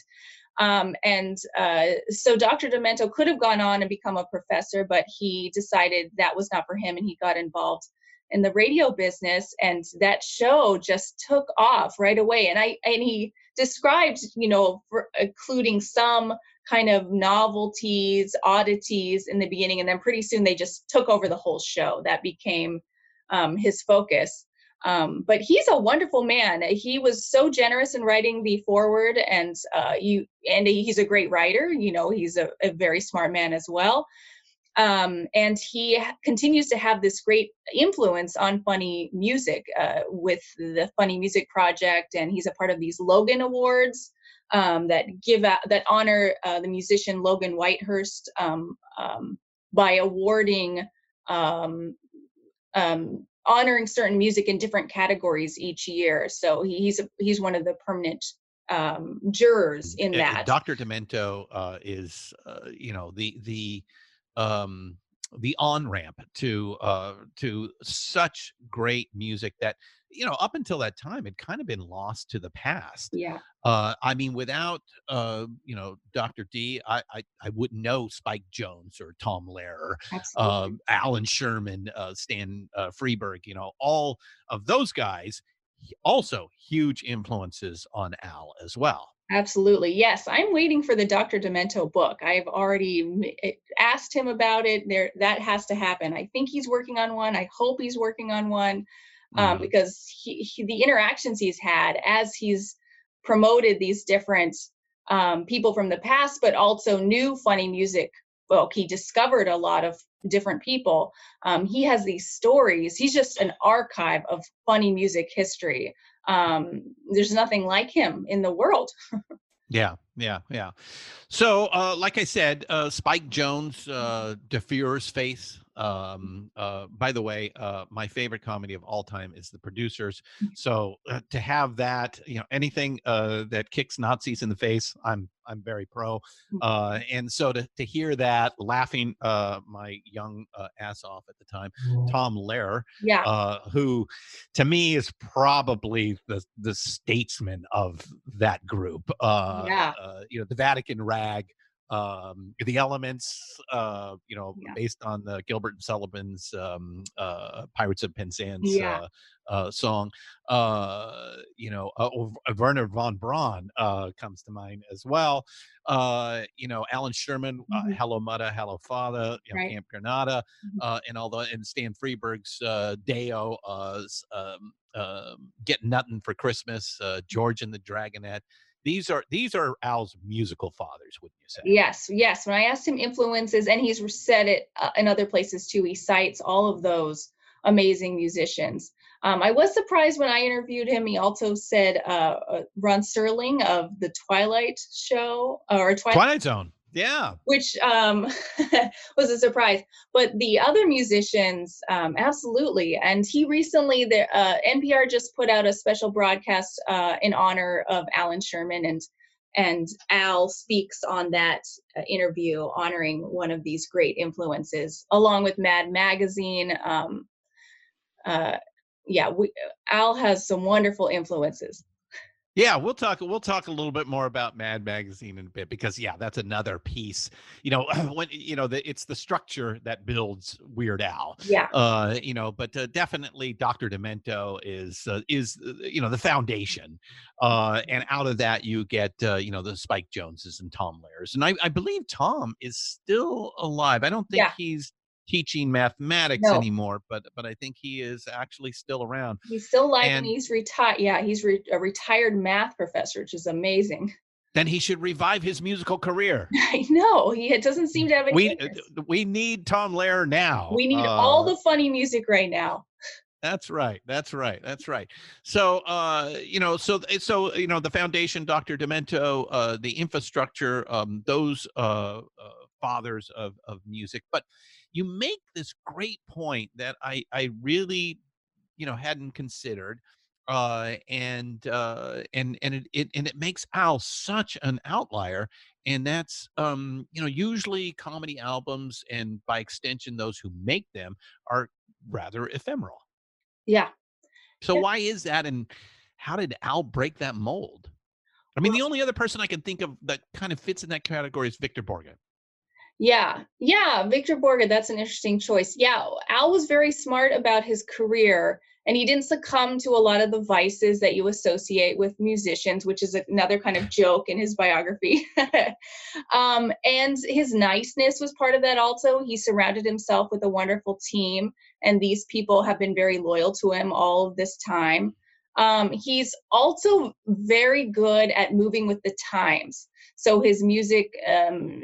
Um, and uh, so Dr. Demento could have gone on and become a professor, but he decided that was not for him, and he got involved in the radio business and that show just took off right away and i and he described you know including some kind of novelties oddities in the beginning and then pretty soon they just took over the whole show that became um, his focus um, but he's a wonderful man. He was so generous in writing the foreword and uh, you and he's a great writer you know he's a, a very smart man as well. Um, and he continues to have this great influence on funny music uh, with the Funny Music Project, and he's a part of these Logan Awards um, that give out that honor uh, the musician Logan Whitehurst um, um, by awarding um, um, honoring certain music in different categories each year. So he's a, he's one of the permanent um, jurors in Uh, that. Dr. Demento uh, is, uh, you know, the the um, the on ramp to uh, to such great music that you know up until that time had kind of been lost to the past. Yeah. Uh, I mean, without uh, you know Dr. D, I, I I wouldn't know Spike Jones or Tom Lehrer, um, Allan Sherman, uh, Stan uh, Freberg. You know, all of those guys. Also, huge influences on Al as well. Absolutely. Yes, I'm waiting for the Dr. Demento book. I've already asked him about it. There that has to happen. I think he's working on one. I hope he's working on one um, because he, he, the interactions he's had as he's promoted these different um, people from the past, but also new funny music folk. He discovered a lot of different people. Um, he has these stories. He's just an archive of funny music history. Um, there's nothing like him in the world. Yeah, yeah, yeah. So, uh, like I said, uh, Spike Jones, uh, Der Fuehrer's face. Um, uh, by the way, uh, my favorite comedy of all time is The Producers. So, uh, to have that, you know, anything uh, that kicks Nazis in the face, I'm I'm very pro. Uh, and so to to hear that, laughing uh, my young uh, ass off at the time, Tom Lehrer, Yeah. uh, who to me is probably the the statesman of that group. Uh, Yeah. uh, you know, the Vatican rag, um, the elements, uh, you know, based on the Gilbert and Sullivan's um, uh, Pirates of Penzance Yeah. uh, uh, song. Uh, you know, uh, Wernher von Braun uh, comes to mind as well. Uh, you know, Allan Sherman, uh, Hello Mudda, Hello Father, you know, Mm-hmm. Right. Camp Granada, Mhm. uh, and all the and Stan Freberg's uh, Deo, uh, um, um, Get Nuttin' for Christmas, uh, George and the Dragonet. These are these are Al's musical fathers, wouldn't you say? Yes, yes. When I asked him influences, and he's said it uh, in other places too, he cites all of those amazing musicians. Um, I was surprised when I interviewed him. He also said uh, uh, Rod Serling of the Twilight Show or Twilight, Twilight Zone. Yeah. which um, *laughs* was a surprise. But the other musicians, um, absolutely. And he recently, the uh, NPR just put out a special broadcast uh, in honor of Allan Sherman, and and Al speaks on that uh, interview, honoring one of these great influences, along with Mad Magazine. Um, uh, yeah, we, Al has some wonderful influences. Yeah, we'll talk. We'll talk a little bit more about Mad Magazine in a bit because yeah, that's another piece. You know, *clears throat* when you know the, it's the structure that builds Weird Al. Yeah. Uh, you know, but uh, definitely Dr. Demento is uh, is uh, you know the foundation, uh, and out of that you get uh, you know the Spike Joneses and Tom Lehrer's, and I, I believe Tom is still alive. I don't think Yeah. he's teaching mathematics No. anymore, but but I think he is actually still around. He's still alive and, And- he's retired. Yeah, he's re- a retired math professor, which is amazing. Then he should revive his musical career. *laughs* I know he it doesn't seem to have any. we interest. we need Tom Lehrer now. we need all Uh, the funny music right now. That's right. That's right. That's right. So, uh, you know, so so you know, the foundation, Dr. Demento, uh, the infrastructure, um, those uh, uh, fathers of of music. But you make this great point that I I really, you know, hadn't considered. Uh, and uh, and and it, it and it makes Al such an outlier, and that's um, you know usually comedy albums and by extension those who make them are rather ephemeral. Yeah. So why is that, and how did Al break that mold? I mean, the only other person I can think of that kind of fits in that category is Victor Borge. Yeah, yeah, Victor Borge, that's an interesting choice. Yeah, Al was very smart about his career and he didn't succumb to a lot of the vices that you associate with musicians, which is another kind of joke in his biography. *laughs* um, and his niceness was part of that also. He surrounded himself with a wonderful team, and these people have been very loyal to him all of this time. Um, he's also very good at moving with the times. So his music um,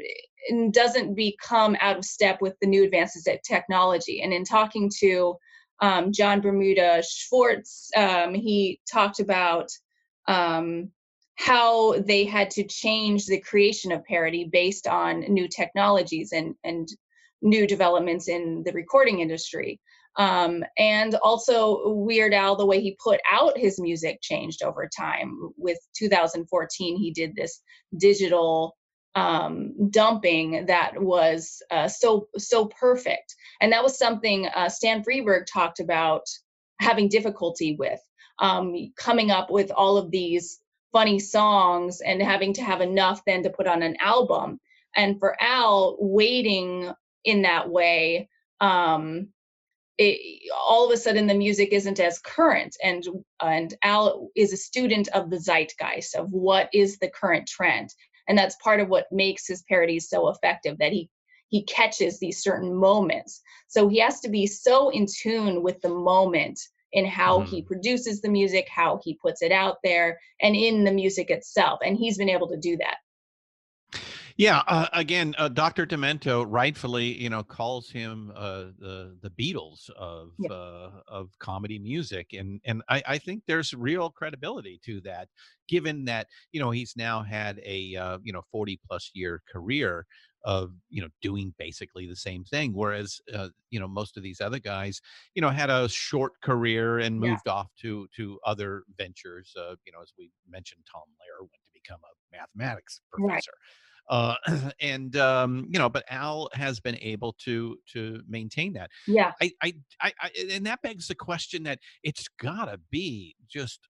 doesn't become out of step with the new advances at technology. And in talking to um, Jon Bermuda Schwartz, um, he talked about um, how they had to change the creation of parody based on new technologies and, and new developments in the recording industry. Um, and also Weird Al, the way he put out his music changed over time. With 2014, he did this digital um, dumping that was uh, so so perfect, and that was something uh, Stan Freberg talked about having difficulty with um, coming up with all of these funny songs and having to have enough then to put on an album. And for Al, waiting in that way, um, it, all of a sudden the music isn't as current. And and al is a student of the zeitgeist of what is the current trend and that's part of what makes his parodies so effective that he he catches these certain moments so he has to be so in tune with the moment in how mm. he mm-hmm. produces the music how he puts it out there and in the music itself and he's been able to do that yeah, uh, again, uh, Dr. Demento rightfully, you know, calls him uh, the the Beatles of yeah. Uh, of comedy music, and and I, I think there's real credibility to that, given that you know he's now had a uh, you know 40 plus year career of you know doing basically the same thing whereas uh, you know most of these other guys you know had a short career and moved yeah. off to to other ventures uh, you know as we mentioned tom lehrer went to become a mathematics professor right uh, *clears throat* and um, you know, but Al has been able to to maintain that. Yeah, I, I, I, I and that begs the question that it's gotta be just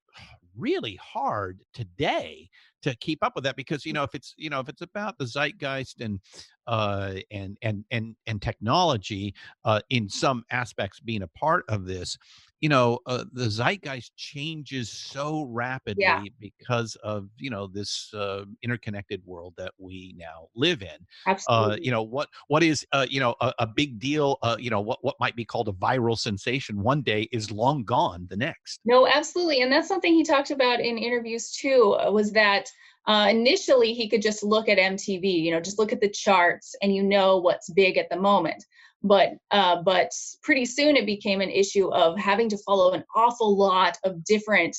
really hard today to keep up with that because you know if it's you know if it's about the zeitgeist and uh and and and and technology uh in some aspects being a part of this you know uh, the zeitgeist changes so rapidly yeah. because of you know this uh, interconnected world that we now live in uh, Absolutely. Uh, you know what what is uh, you know a, a big deal uh, you know what what might be called a viral sensation one day is long gone the next no absolutely and that's something he talked about in interviews too was that uh, initially he could just look at mtv you know just look at the charts and you know what's big at the moment but uh, but pretty soon it became an issue of having to follow an awful lot of different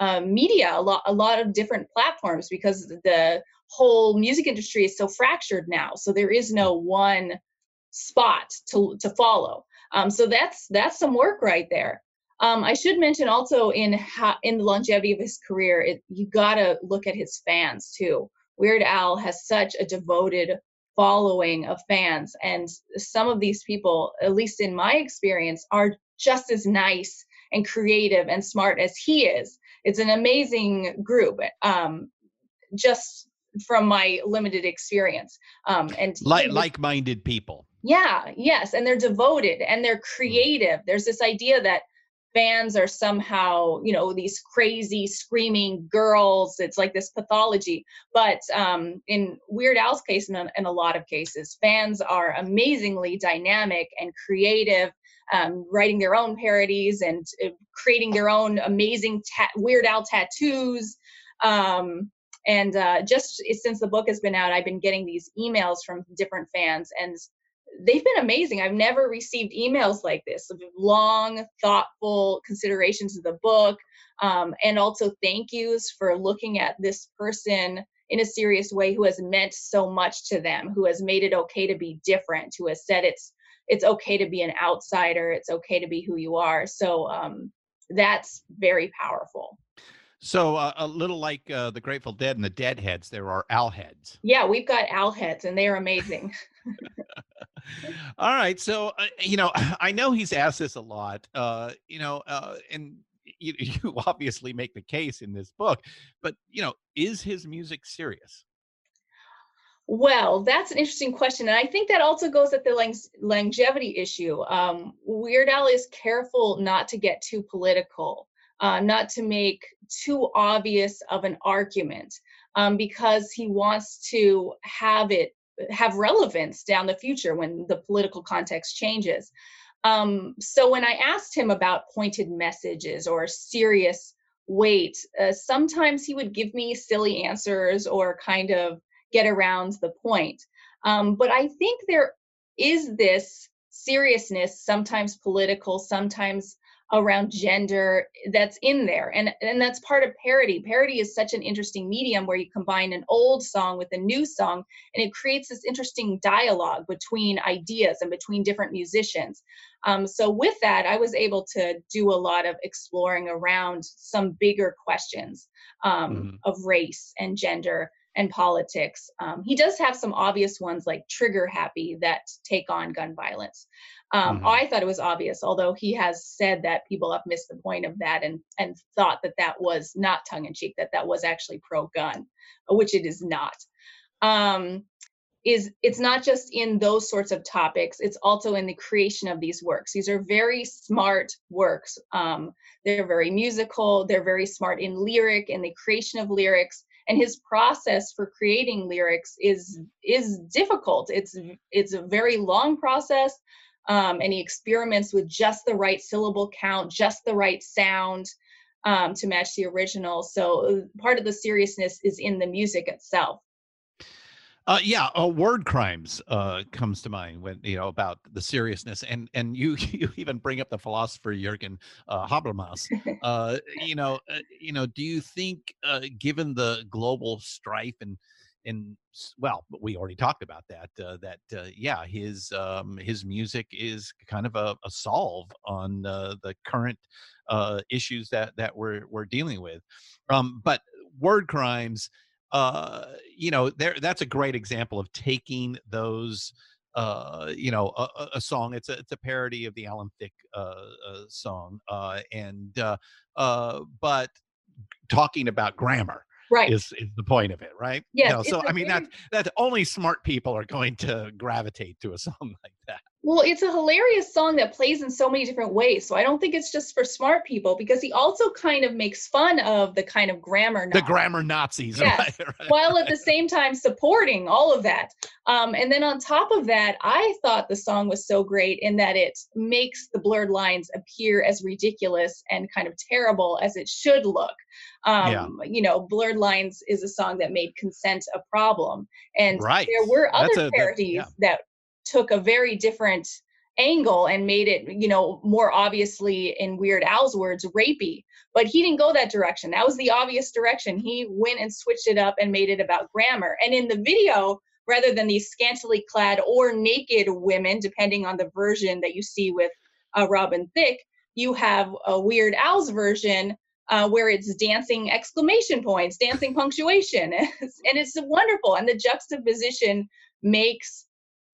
uh, media, a lot a lot of different platforms because the whole music industry is so fractured now. So there is no one spot to to follow. Um, so that's that's some work right there. Um, I should mention also in in the longevity of his career, it, you gotta look at his fans too. Weird Al has such a devoted following of fans. And some of these people, at least in my experience, are just as nice and creative and smart as he is. It's an amazing group, um, just from my limited experience. Um, and like like-minded people. Yeah, yes, and they're devoted and they're creative. There's this idea that fans are somehow you know these crazy screaming girls. It's like this pathology. But um, in weird al's case in a, in a lot of cases fans are amazingly dynamic and creative um, writing their own parodies and uh, creating their own amazing ta- weird al tattoos. Um, and uh, just since the book has been out i've been getting these emails from different fans and they've been amazing. I've never received emails like this of long, thoughtful considerations of the book, um, and also thank yous for looking at this person in a serious way who has meant so much to them, who has made it okay to be different, who has said it's it's okay to be an outsider, it's okay to be who you are. So um, that's very powerful. So uh, a little like uh, the Grateful Dead and the Deadheads, there are owl heads. Yeah, we've got owl heads, and they are amazing. *laughs* All right, so uh, you know, *laughs* I know he's asked this a lot. Uh, you know, uh, and you, *laughs* you obviously make the case in this book, but you know, is his music serious? Well, that's an interesting question. And I think that also goes at the lang- longevity issue. Um, Weird Al is careful not to get too political uh, not to make too obvious of an argument um, because he wants to have it have relevance down the future when the political context changes. Um, so when I asked him about pointed messages or serious weight, uh, sometimes he would give me silly answers or kind of get around the point. Um, but I think there is this seriousness, sometimes political, sometimes around gender that's in there. And and that's part of parody. Parody is such an interesting medium where you combine an old song with a new song and it creates this interesting dialogue between ideas and between different musicians. Um, so with that i was able to do a lot of exploring around some bigger questions um, mm-hmm. of race and gender and politics. Um, he does have some obvious ones like trigger happy that take on gun violence. Um, mm-hmm. I thought it was obvious, although he has said that people have missed the point of that and and thought that that was not tongue in cheek, that that was actually pro gun, which it is not. Um, is it's not just in those sorts of topics it's also in the creation of these works these are very smart works um, they're very musical they're very smart in lyric and the creation of lyrics and his process for creating lyrics is is difficult it's it's a very long process um, and he experiments with just the right syllable count, just the right sound um, to match the original. So uh, part of the seriousness is in the music itself. Uh, yeah, uh, word crimes uh, comes to mind when you know about the seriousness, and and you *laughs* you even bring up the philosopher Jürgen uh, Habermas. Uh, you know, uh, you know, do you think, given the global strife and and well we already talked about that that yeah his um, his music is kind of a, a solve on the current issues that that we're we're dealing with um, but word crimes uh, you know there that's a great example of taking those uh, you know, a, a, song. It's a it's a parody of the Alan Thicke uh, uh, song, uh, and uh, uh, but talking about grammar right is, is the point of it right yeah you know, so i mean very... that that only smart people are going to gravitate to a *laughs* song like that well, it's a hilarious song that plays in so many different ways. So I don't think it's just for smart people because he also kind of makes fun of the kind of grammar the grammar Nazis, yes, right, *laughs* right, while at the same time supporting all of that. Um, and then on top of that, I thought the song was so great in that it makes the blurred lines appear as ridiculous and kind of terrible as it should look. Um, yeah. You know, Blurred Lines is a song that made consent a problem. And right. there were other a, parodies that, yeah. that took a very different angle and made it, you know, more obviously in Weird Al's words, rapey. But he didn't go that direction. That was the obvious direction. He went and switched it up and made it about grammar. And in the video, rather than these scantily clad or naked women, depending on the version that you see with uh, Robin Thicke, you have a Weird Al's version uh, where it's dancing exclamation points, dancing punctuation, *laughs* and it's wonderful. And the juxtaposition makes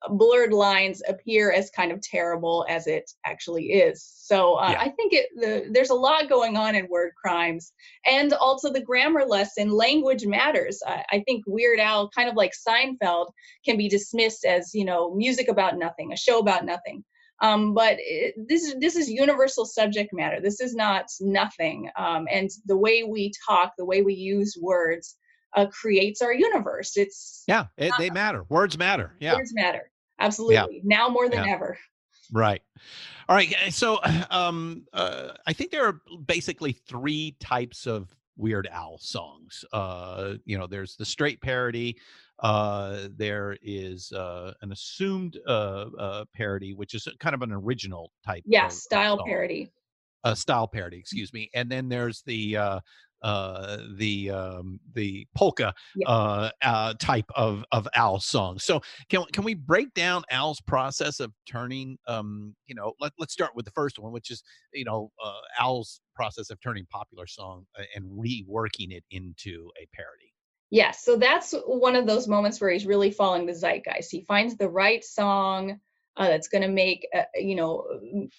blurred lines appear as kind of terrible as it actually is. So uh, yeah. I think it, the, there's a lot going on in word crimes, and also the grammar lesson. Language matters. I, I think Weird Al, kind of like Seinfeld, can be dismissed as you know music about nothing, a show about nothing. Um, but it, this is this is universal subject matter. This is not nothing. Um, and the way we talk, the way we use words, uh, creates our universe. It's yeah, it, they matter. Words matter. Yeah, words matter. Absolutely. Yeah. Now more than yeah. ever. Right. All right. So, *sighs* um, uh, I think there are basically three types of Weird Al songs. Uh, you know, there's the straight parody. Uh, there is uh, an assumed uh, uh, parody, which is kind of an original type. Yeah, of- style parody. Uh, style parody, excuse me. And then there's the uh, the um, the polka Yeah. uh, uh, type of of Al song. So can can we break down Al's process of turning? Um, you know, let let's start with the first one, which is you know uh, Al's process of turning popular song uh, and reworking it into a parody. Yes, so that's one of those moments where he's really following the zeitgeist. He finds the right song uh, that's going to make uh, you know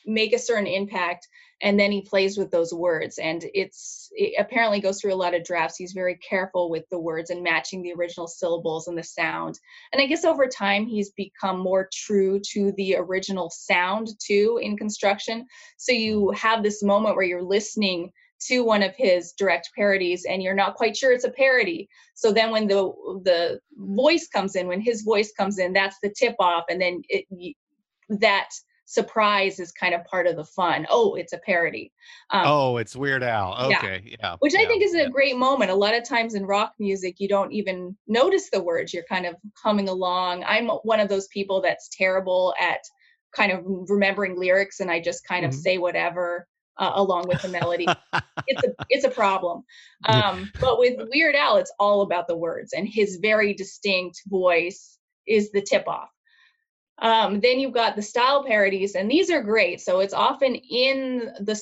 make a certain impact, and then he plays with those words. And it's it apparently goes through a lot of drafts. He's very careful with the words and matching the original syllables and the sound. And I guess over time he's become more true to the original sound too in construction. So you have this moment where you're listening to one of his direct parodies and you're not quite sure it's a parody so then when the the voice comes in when his voice comes in that's the tip off and then it that surprise is kind of part of the fun. Oh it's a parody. Um, oh, it's Weird Al. Okay, yeah. which i think is yeah. a great moment. A lot of times in rock music you don't even notice the words. You're kind of humming along. I'm one of those people that's terrible at kind of remembering lyrics and i just kind of Mhm. say whatever uh, along with the melody. It's a *laughs* it's a problem. Um but with weird al it's all about the words and his very distinct voice is the tip off um, then you've got the style parodies and these are great so it's often in the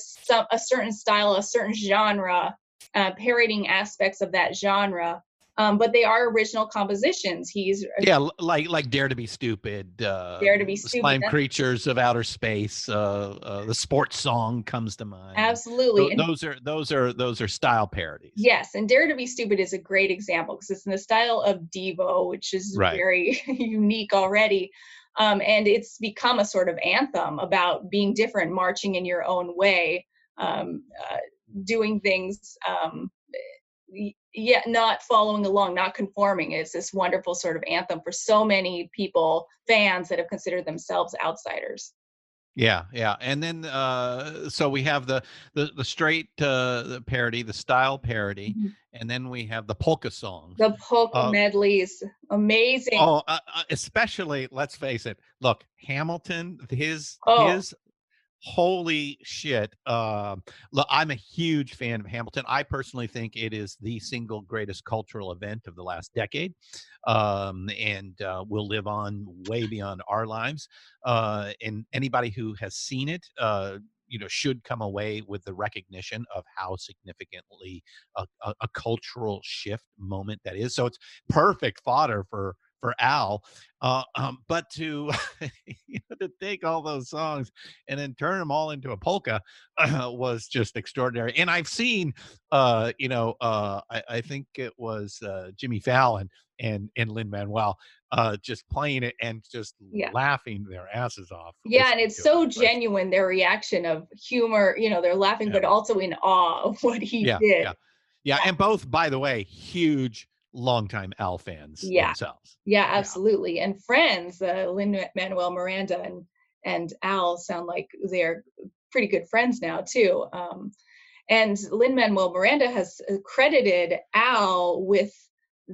a certain style a certain genre uh, parodying aspects of that genre um, but they are original compositions he's yeah, like like Dare to Be Stupid, uh, Dare to Be Stupid, Slime Creatures of Outer Space, uh, uh, the sports song comes to mind. absolutely and those are those are those are style parodies. Yes, and Dare to Be Stupid is a great example because it's in the style of Devo, which is Right. very *laughs* unique already. Um, and it's become a sort of anthem about being different, marching in your own way, um, uh, doing things, um, yet not following along, not conforming. It's this wonderful sort of anthem for so many people, fans that have considered themselves outsiders. Yeah, yeah, and then uh, so we have the the the straight uh, the parody, the style parody, and then we have the polka songs. The polka Uh, medleys, amazing. Oh, uh, uh, especially let's face it. Look, Hamilton, his Oh. his holy shit. Um, look, I'm a huge fan of Hamilton. I personally think it is the single greatest cultural event of the last decade, um, and uh, will live on way beyond our lives. Uh, and anybody who has seen it. Uh, you know should come away with the recognition of how significantly a, a, a cultural shift moment that is so it's perfect fodder for for al uh, um, but to *laughs* you know, to take all those songs and then turn them all into a polka uh, *clears throat* was just extraordinary and i've seen uh you know uh i, I think it was uh jimmy fallon and and lin manuel uh just playing it and just Yeah. laughing their asses off Yeah, and it's to it. so genuine their reaction of humor. You know, they're laughing, but also in awe of what he yeah, did. yeah, yeah, and both, by the way, huge longtime Al fans Yeah. themselves. Yeah, absolutely. And friends, uh, Lin Manuel Miranda and and Al sound like they're pretty good friends now too. Um, and Lin Manuel Miranda has credited Al with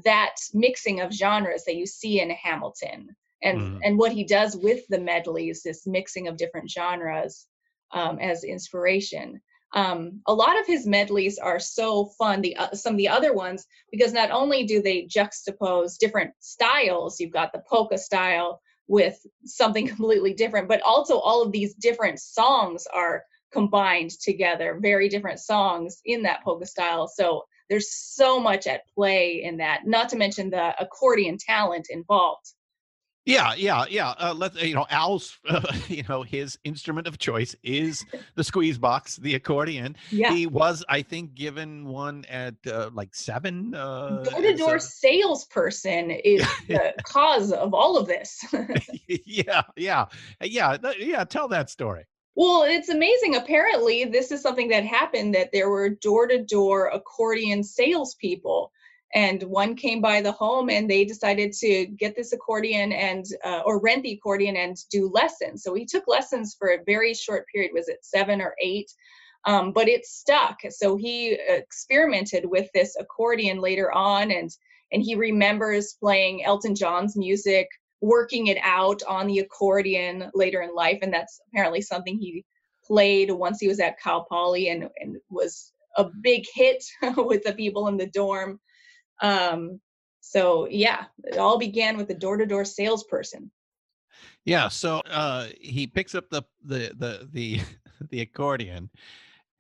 that mixing of genres that you see in Hamilton, and Mhm. and what he does with the medleys, this mixing of different genres um, as inspiration. Um, a lot of his medleys are so fun. The uh, some of the other ones because not only do they juxtapose different styles, you've got the polka style with something *laughs* completely different, but also all of these different songs are combined together, very different songs in that polka style. So there's so much at play in that, not to mention the accordion talent involved. Yeah, yeah, yeah. Uh, let you know, Al's, uh, *laughs* you know, his instrument of choice is the squeeze box, the accordion. Yeah. He was, I think, given one at uh, like seven. Uh, Door to door salesperson is the *laughs* cause of all of this. *laughs* yeah, yeah, yeah, yeah. Tell that story. Well, it's amazing. Apparently, this is something that happened that there were door to door accordion salespeople. And one came by the home and they decided to get this accordion and, uh, or rent the accordion and do lessons. So he took lessons for a very short period. Was it seven or eight? um, but it stuck. So he experimented with this accordion later on, and and he remembers playing Elton John's music, working it out on the accordion later in life, and that's apparently something he played once he was at Cal Poly and and was a big hit *laughs* with the people in the dorm. Um, so yeah, it all began with a door-to-door salesperson. Yeah, so uh, he picks up the the the the *laughs* the accordion,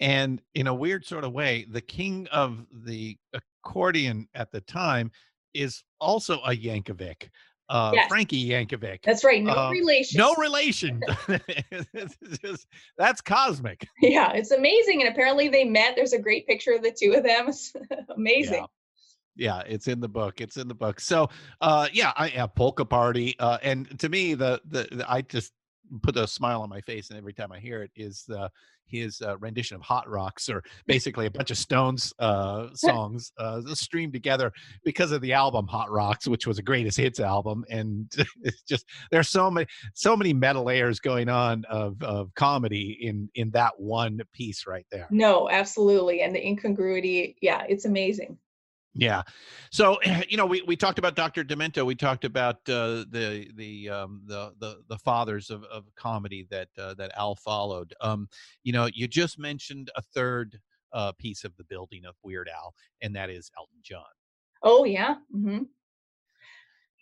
and in a weird sort of way, the king of the accordion at the time is also a Yankovic. Uh, Yes. Frankie Yankovic. That's right, no Um, relation. No relation. *laughs* Just- that's cosmic. Yeah, it's amazing. And apparently they met. There's a great picture of the two of them. *laughs* It's amazing. Yeah, it's in the book. It's in the book. So, uh, yeah, I yeah, polka party. Uh, and to me, the, the the I just put a smile on my face, and every time I hear it, is the his uh, rendition of Hot Rocks, or basically a bunch of Stones uh, songs uh, streamed together because of the album Hot Rocks, which was a greatest hits album, and *laughs* it's just there's so many so many meta layers going on of of comedy in in that one piece right there. No, absolutely. And the incongruity, yeah, it's amazing. Yeah. So *clears throat* you know, we, we talked about Dr. Demento. We talked about uh, the the um, the the the fathers of, of comedy that uh, that Al followed. Um, you know, you just mentioned a third uh, piece of the building of Weird Al, and that is Elton John. Oh yeah. hmm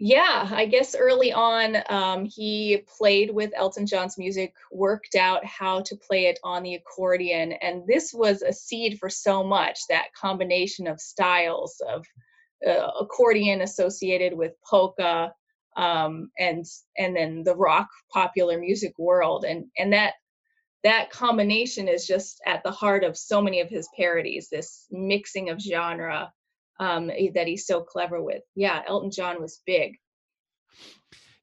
Yeah, I guess early on, um, he played with Elton John's music, worked out how to play it on the accordion, and this was a seed for so much. That combination of styles of uh, accordion associated with polka, um, and and then the rock popular music world, and and that that combination is just at the heart of so many of his parodies. This mixing of genre um, eh, that he's so clever with. Yeah, Elton John was big.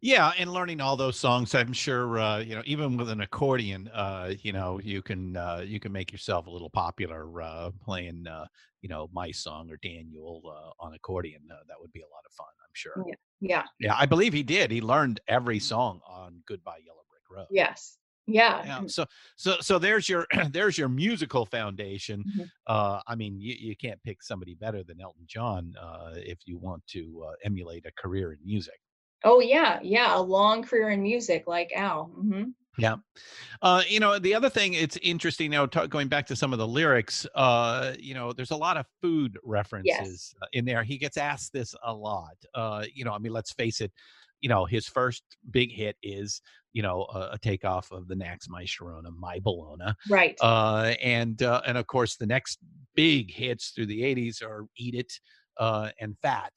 Yeah, and learning all those songs, I'm sure uh, you know, even with an accordion, uh, you know, you can uh, you can make yourself a little popular uh, playing, uh, you know, my song or Daniel uh, on accordion. Uh, that would be a lot of fun, I'm sure. Yeah, yeah, Yeah, I believe he did. He learned every song on Goodbye Yellow Brick Road. yes, yeah. Yeah. So so so there's your *clears throat* there's your musical foundation. Mhm. Uh, I mean, you, you can't pick somebody better than Elton John uh, if you want to uh, emulate a career in music. Oh yeah, yeah. A long career in music, like Al. hmm Yeah. Uh, you know, the other thing, it's interesting now, ta- going back to some of the lyrics, uh, you know, there's a lot of food references uh, in there. He gets asked this a lot. Uh, you know, I mean, let's face it, you know, his first big hit is, you know, a, a takeoff of the Knack's My Sharona, My Bologna. Right. Uh, and, uh, and of course, the next big hits through the 80s are Eat It uh, and Fat.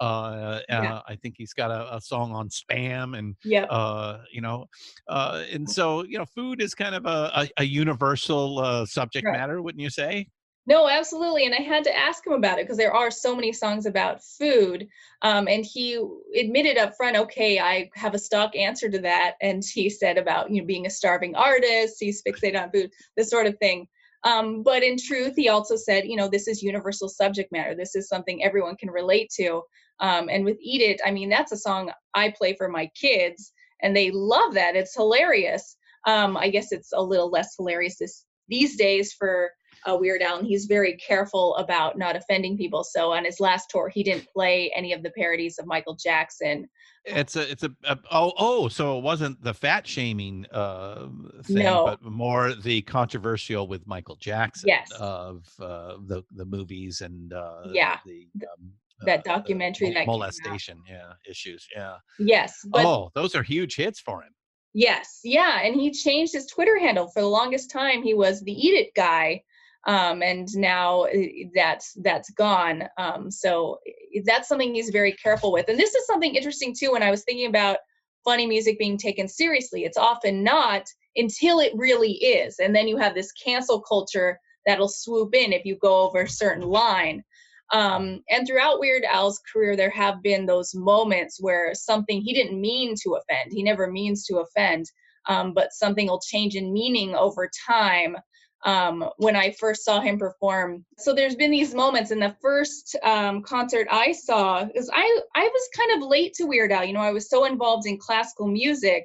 Uh, Yeah. uh, I think he's got a, a song on spam and Yep. uh, you know, uh, and so you know, food is kind of a, a, a universal uh, subject Right. matter, wouldn't you say? No, absolutely. And I had to ask him about it because there are so many songs about food. Um, and he admitted up front, okay, I have a stock answer to that. And he said about, you know, being a starving artist, he's fixated on food, this sort of thing. Um, but in truth, he also said, you know, this is universal subject matter. This is something everyone can relate to. Um, and with Eat It, I mean, that's a song I play for my kids, and they love that. It's hilarious. Um, I guess it's a little less hilarious this, these days for uh, Weird Al, and he's very careful about not offending people. So on his last tour, he didn't play any of the parodies of Michael Jackson. It's a, it's a, a oh, oh, so it wasn't the fat shaming uh, thing, No. but more the controversial with Michael Jackson Yes. of uh, the the movies and uh, Yeah, the um, that uh, documentary that molestation, yeah, issues, yeah. Yes, but oh, those are huge hits for him. Yes, yeah, and he changed his Twitter handle for the longest time. He was the Eat It guy, um, and now uh, that's that's gone. Um, so that's something he's very careful with. And this is something interesting too. When I was thinking about funny music being taken seriously, it's often not until it really is, and then you have this cancel culture that'll swoop in if you go over a certain line. Um, and throughout Weird Al's career, there have been those moments where something he didn't mean to offend, he never means to offend, um, but something will change in meaning over time. Um, when I first saw him perform, so there's been these moments. In the first um, concert I saw, because I I was kind of late to Weird Al. You know, I was so involved in classical music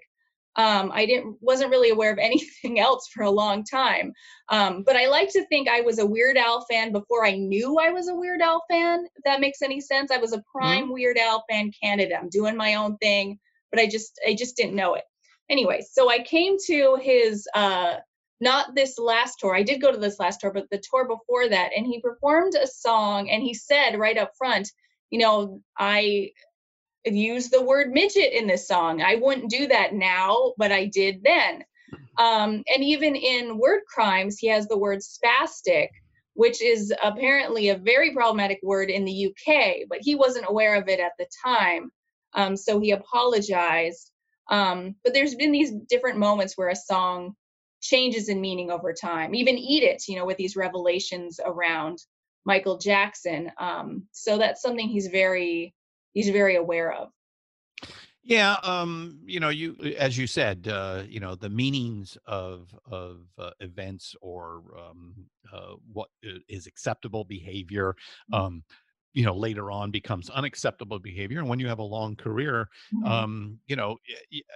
Um, I didn't wasn't really aware of *laughs* anything else for a long time. Um, but I like to think I was a Weird Al fan before I knew I was a Weird Al fan. If that makes any sense, I was a prime Mm-hmm. Weird Al fan candidate. I'm doing my own thing, but I just I just didn't know it. Anyway, so I came to his uh, not this last tour. I did go to this last tour, but the tour before that, and he performed a song, and he said right up front, you know, I use the word midget in this song. I wouldn't do that now, but I did then. Um, and even in word crimes, he has the word spastic, which is apparently a very problematic word in the UK, but he wasn't aware of it at the time. Um, so he apologized. Um, but there's been these different moments where a song changes in meaning over time. Even Eat It, you know, with these revelations around Michael Jackson. Um, so that's something he's very he's very aware of. Yeah, um, you know, you as you said, uh, you know, the meanings of of uh, events or um, uh, what i- is acceptable behavior, um, you know, later on becomes unacceptable behavior. And when you have a long career, Mhm. um, you know,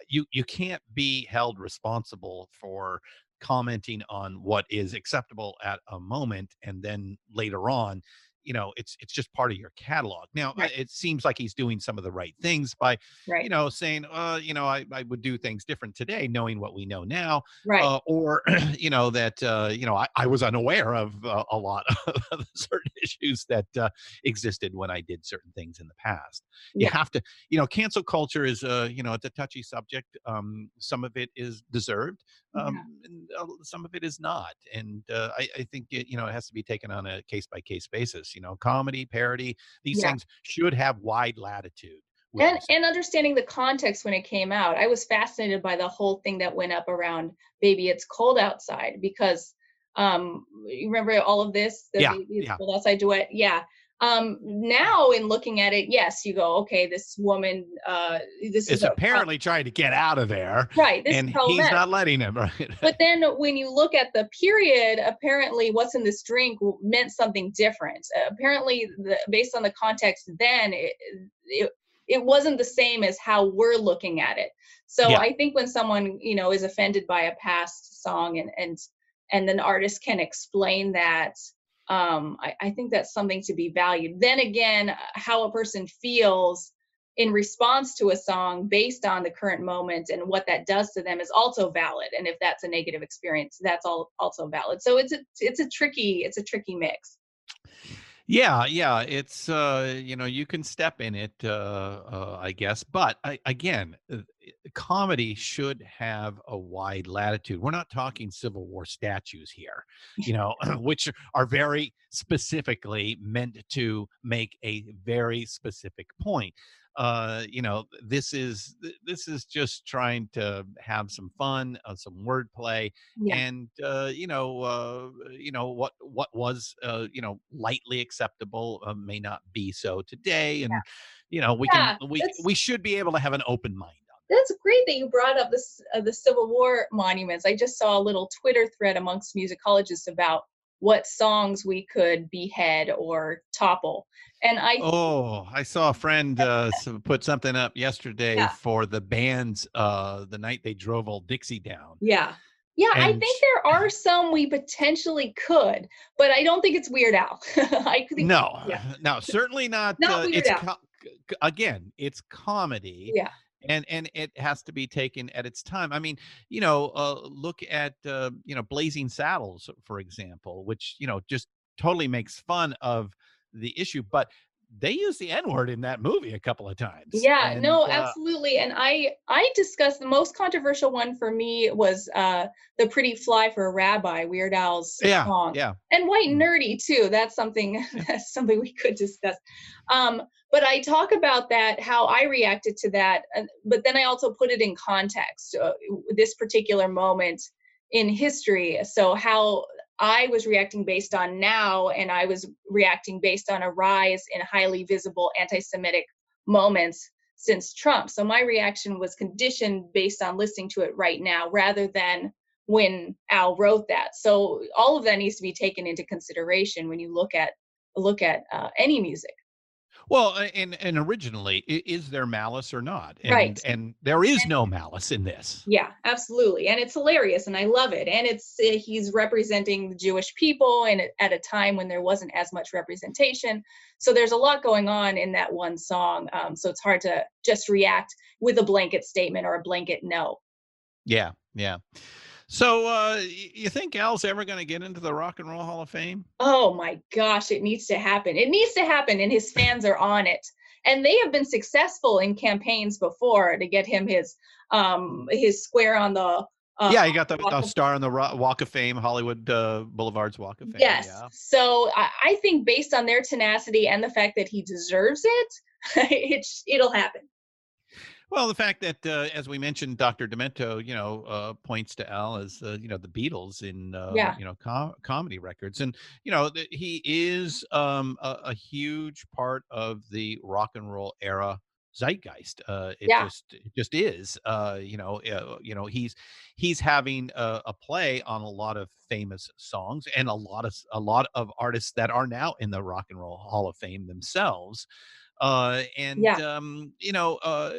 you you can't be held responsible for commenting on what is acceptable at a moment and then later on you know it's it's just part of your catalog now Right. it seems like he's doing some of the right things by Right. you know saying uh you know I, I would do things different today knowing what we know now Right. uh, or *clears throat* you know that uh you know i, I was unaware of uh, a lot *laughs* of certain issues that uh, existed when i did certain things in the past you have to you know cancel culture is uh you know it's a touchy subject um some of it is deserved um and uh, some of it is not and uh, I, I think it, you know it has to be taken on a case by case basis you know comedy parody these Yeah. things should have wide latitude and and understanding the context when it came out i was fascinated by the whole thing that went up around baby it's cold outside because um you remember all of this the Yeah, baby it's yeah. cold outside duet yeah um now in looking at it yes you go okay this woman uh this is a, apparently trying to get out of there Right, this is and he's not letting him *laughs* right? But then when you look at the period apparently what's in this drink meant something different. Uh, apparently the, based on the context then it, it it wasn't the same as how we're looking at it. So Yeah. i think when someone you know is offended by a past song and and and an artist can explain that um I, I think that's something to be valued. Then again how a person feels in response to a song based on the current moment and what that does to them is also valid. And if that's a negative experience that's all also valid. So it's a it's a tricky it's a tricky mix. Yeah, yeah, it's uh, you know, you can step in it, uh, uh, I guess, but I, again, uh, comedy should have a wide latitude. We're not talking Civil War statues here, you know, *laughs* *laughs* which are very specifically meant to make a very specific point. Uh, you know, this is this is just trying to have some fun, uh, some wordplay, Yeah. and uh, you know, uh, you know what what was uh, you know lightly acceptable uh, may not be so today, and you know we Yeah, can we we should be able to have an open mind. That's great that you brought up this uh, the civil war monuments i just saw a little twitter thread amongst musicologists about what songs we could behead or topple and i Oh, I saw a friend *laughs* uh, put something up yesterday Yeah. for the bands uh, the night they drove old Dixie down. Yeah. Yeah, I think there are some we potentially could, but I don't think it's Weird Al. *laughs* I think No, Yeah. *laughs* no, certainly not. Not uh, Weird it's Al. co- again, it's comedy. Yeah. And and it has to be taken at its time. I mean, you know, uh, look at uh, you know Blazing Saddles, for example, which you know just totally makes fun of the issue, but they use the N word in that movie a couple of times. Yeah, And, no, uh, absolutely. And I I discussed the most controversial one for me was uh The Pretty Fly for a Rabbi, Weird Al's Yeah, song. yeah. And White Nerdy too. That's something *laughs* *laughs* that's something we could discuss. Um but I talk about that how I reacted to that but then I also put it in context uh, this particular moment in history. So how I was reacting based on now, and I was reacting based on a rise in highly visible anti Semitic moments since Trump. So my reaction was conditioned based on listening to it right now rather than when Al wrote that. So all of that needs to be taken into consideration when you look at look at uh, any music. Well, and and originally, is there malice or not? And, Right. And there is no malice in this. Yeah, absolutely. And it's hilarious and I love it. And it's uh, he's representing the Jewish people and at- at a time when there wasn't as much representation. So there's a lot going on in that one song. Um, so it's hard to just react with a blanket statement or a blanket no. Yeah, yeah. So, uh, you think Al's ever going to get into the Rock and Roll Hall of Fame? Oh my gosh, it needs to happen. It needs to happen and his fans are on it. And they have been successful in campaigns before to get him his um his square on the uh, yeah, he got the, the star on the Walk of Fame, Hollywood uh, Boulevard's Walk of Fame. Yes. Yeah. So I, I think based on their tenacity and the fact that he deserves it, *laughs* it's it'll happen. Well, the fact that, uh, as we mentioned, Dr. Demento, you know, uh, points to Al as, uh, you know, the Beatles in, uh, Yeah. you know, com- comedy records. And, you know, th- he is um, a, a huge part of the rock and roll era zeitgeist. Uh, it Yeah. just, it just is, uh, you know, uh, you know, he's, he's having a, a play on a lot of famous songs and a lot of, a lot of artists that are now in the Rock and Roll Hall of Fame themselves uh and Yeah. um you know uh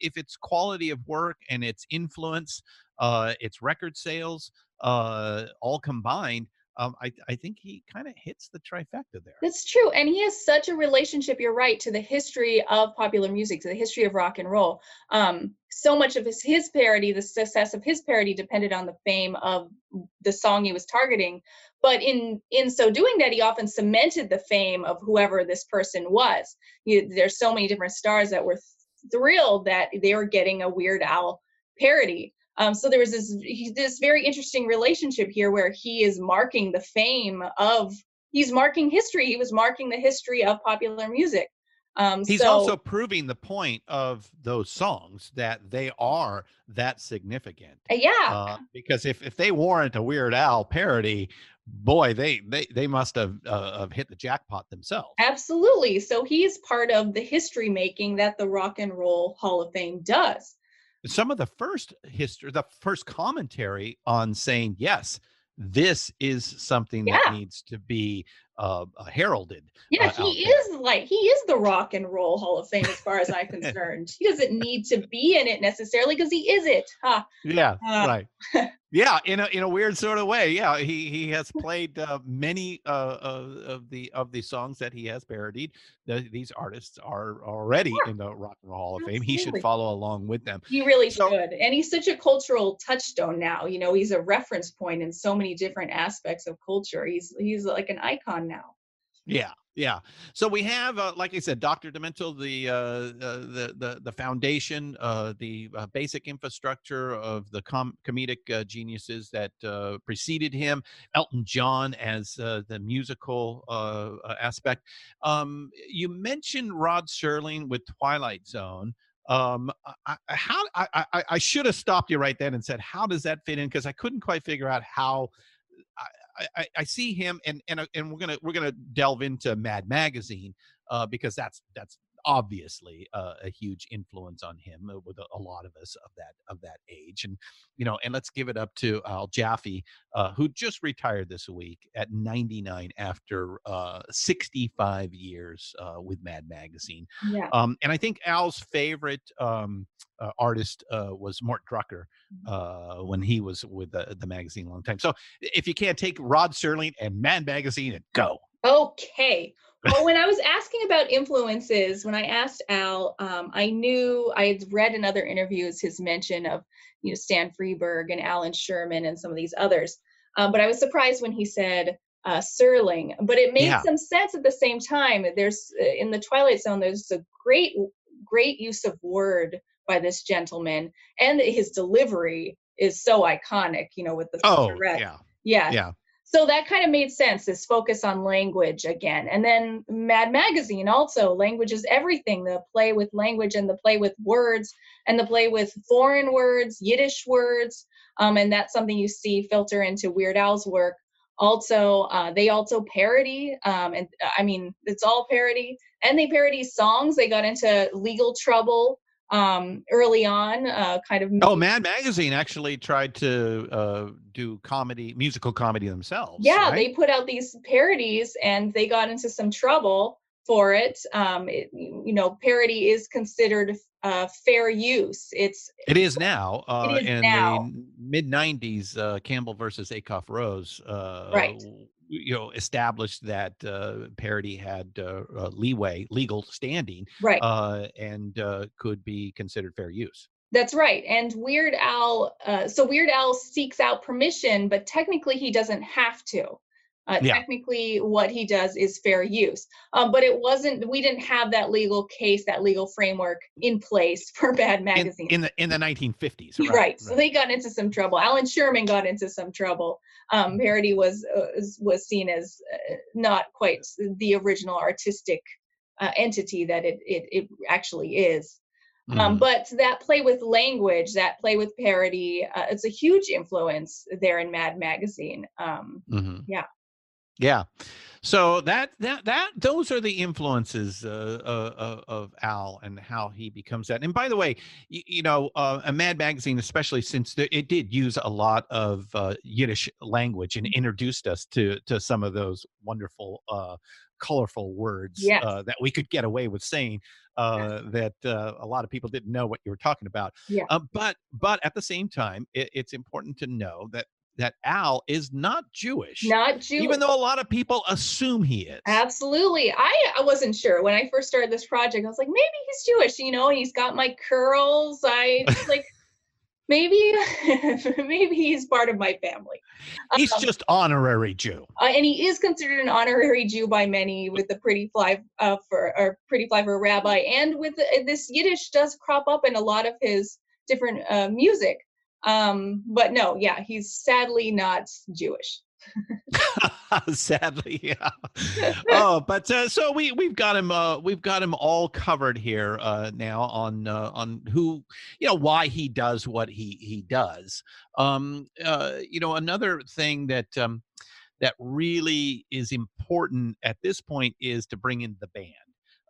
if it's quality of work and its influence uh its record sales uh all combined um i i think he kind of hits the trifecta there That's true. And he has such a relationship, you're right, to the history of popular music, to the history of rock and roll. Um, so much of his, his parody, the success of his parody depended on the fame of the song he was targeting. But in in so doing that, he often cemented the fame of whoever this person was. You, there's so many different stars that were thrilled that they were getting a Weird Al parody. Um, so there was this this very interesting relationship here where he is marking the fame of he's marking history. He was marking the history of popular music. Um, he's so, also proving the point of those songs that they are that significant uh, yeah, uh, because if if they warrant a weird al parody boy they they they must have uh, have hit the jackpot themselves absolutely. So he's part of the history making that the Rock and Roll Hall of Fame does. some of the first history the first commentary on saying yes this is something Yeah. that needs to be uh, uh, heralded Yeah, uh, he there. is like he is the Rock and Roll Hall of Fame as far as I'm *laughs* concerned. He doesn't need to be in it necessarily because he is it. Huh. yeah Uh, right *laughs* yeah in a in a weird sort of way yeah he he has played uh, many uh, of the of the songs that he has parodied the, these artists are already in the rock and roll hall of fame he should follow along with them He really So- should. And he's such a cultural touchstone now. You know, he's a reference point in so many different aspects of culture. He's he's like an icon now. Yeah, yeah. So we have, uh, like I said, Dr. Demento, the uh, uh, the the the foundation, uh, the uh, basic infrastructure of the com- comedic uh, geniuses that uh, preceded him. Elton John as uh, the musical uh, uh, aspect. Um, you mentioned Rod Serling with Twilight Zone. Um, I, I, how I, I I should have stopped you right then and said, how does that fit in? Because I couldn't quite figure out how I, I, see him and and uh, and we're gonna we're gonna delve into Mad Magazine uh, because that's that's obviously uh, a huge influence on him uh, with a, a lot of us of that of that age and you know and let's give it up to Al Jaffee uh, who just retired this week at 99 after uh, 65 years uh, with Mad Magazine Yeah. um, and I think Al's favorite um, uh, artist uh, was Mort Drucker uh, when he was with the, the magazine a long time. So if you can't take Rod Serling and Mad Magazine and go. Okay. Well, when I was asking about influences, when I asked Al, um, I knew I had read in other interviews his mention of, you know, Stan Freberg and Allan Sherman and some of these others. Um, but I was surprised when he said uh, Serling. But it made Yeah. some sense at the same time. There's uh, in the Twilight Zone. There's a great, great use of word by this gentleman, and his delivery is so iconic. You know, with the Oh, yeah. yeah, Yeah. So that kind of made sense this focus on language again. And then mad magazine also language is everything the play with language and the play with words and the play with foreign words yiddish words um, and that's something you see filter into weird al's work. Also uh, they also parody um, and uh, i mean it's all parody. And they parody songs. They got into legal trouble um, early on uh, kind of Oh, Mad Magazine actually tried to uh, do comedy, musical comedy themselves. yeah right? they put out these parodies and they got into some trouble for it. Um, it, you know, parody is considered uh, fair use. It's It is now. Uh, It is in now. the mid '90s, uh, Campbell versus Acuff Rose, uh, Right. You know, established that uh, parody had uh, uh, leeway, legal standing, Right. uh, and uh, could be considered fair use. That's right. And Weird Al, uh, so Weird Al seeks out permission, but technically he doesn't have to. Uh, Yeah. Technically, what he does is fair use. Um, but it wasn't, we didn't have that legal case, that legal framework in place *laughs* for Mad Magazine. in the in the 1950s, *laughs* right? Right. So they got into some trouble. Allan Sherman got into some trouble. Um, parody was uh, was- seen as uh, not quite the original artistic uh, entity that it, it it actually is. Um, Mhm. but that play with language, that play with parody, uh, it's a huge influence there in Mad Magazine. Um, Mhm. Yeah. Yeah. So that that that those are the influences uh, uh, uh, of Al and how he becomes that. And by the way, you, you know, uh, a Mad Magazine, especially since the, it did use a lot of uh, Yiddish language and introduced us to to some of those wonderful, uh, colorful words Yes. uh, that we could get away with saying. Uh, that uh, a lot of people didn't know what you were talking about. Yeah. Uh, but but at the same time, it, it's important to know that that Al is not Jewish. Not Jewish. Even though a lot of people assume he is. Absolutely. I, I wasn't sure when I first started this project. I was like, maybe he's Jewish, you know, he's got my curls. I *laughs* like maybe *laughs* maybe he's part of my family. He's Um, just honorary Jew. uh, and he is considered an honorary Jew by many with the pretty fly uh, for or pretty fly for a rabbi, and with the, this Yiddish does crop up in a lot of his different uh, music. Um, but no, yeah, he's sadly not Jewish. *laughs* Sadly, yeah. *laughs* oh, but uh, so we we've got him uh, we've got him all covered here uh, now on uh, on who you know why he does what he he does. Um, uh, you know, another thing that um, that really is important at this point is to bring in the band.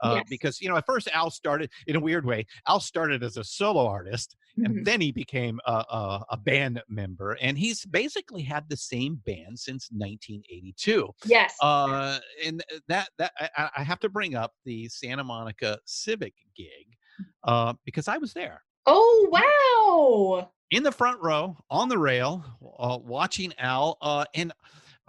Uh, Yes. Because you know, at first Al started in a weird way. Al started as a solo artist, Mhm. and then he became a, a, a band member, and he's basically had the same band since 1982. Yes. Uh, and that that I- I, I have to bring up the Santa Monica Civic gig uh, because I was there oh wow. in the front row on the rail uh, watching Al. Uh, and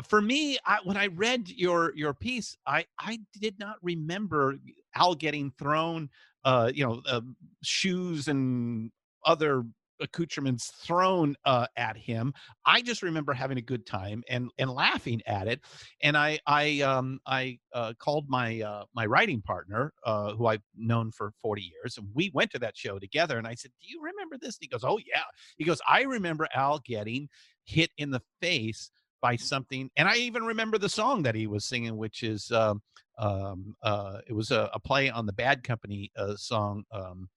for me, I, when I read your your piece, I I did not remember Al getting thrown, uh, you know, uh, shoes and other accoutrements thrown uh, at him. I just remember having a good time and and laughing at it. And I I um I uh, called my uh, my writing partner, uh, who I've known for 40 years, and we went to that show together. And I said, "Do you remember this?" And he goes, "Oh yeah." He goes, "I remember Al getting hit in the face." By something and i even remember the song that he was singing which is um um uh it was a, a play on the bad company uh song um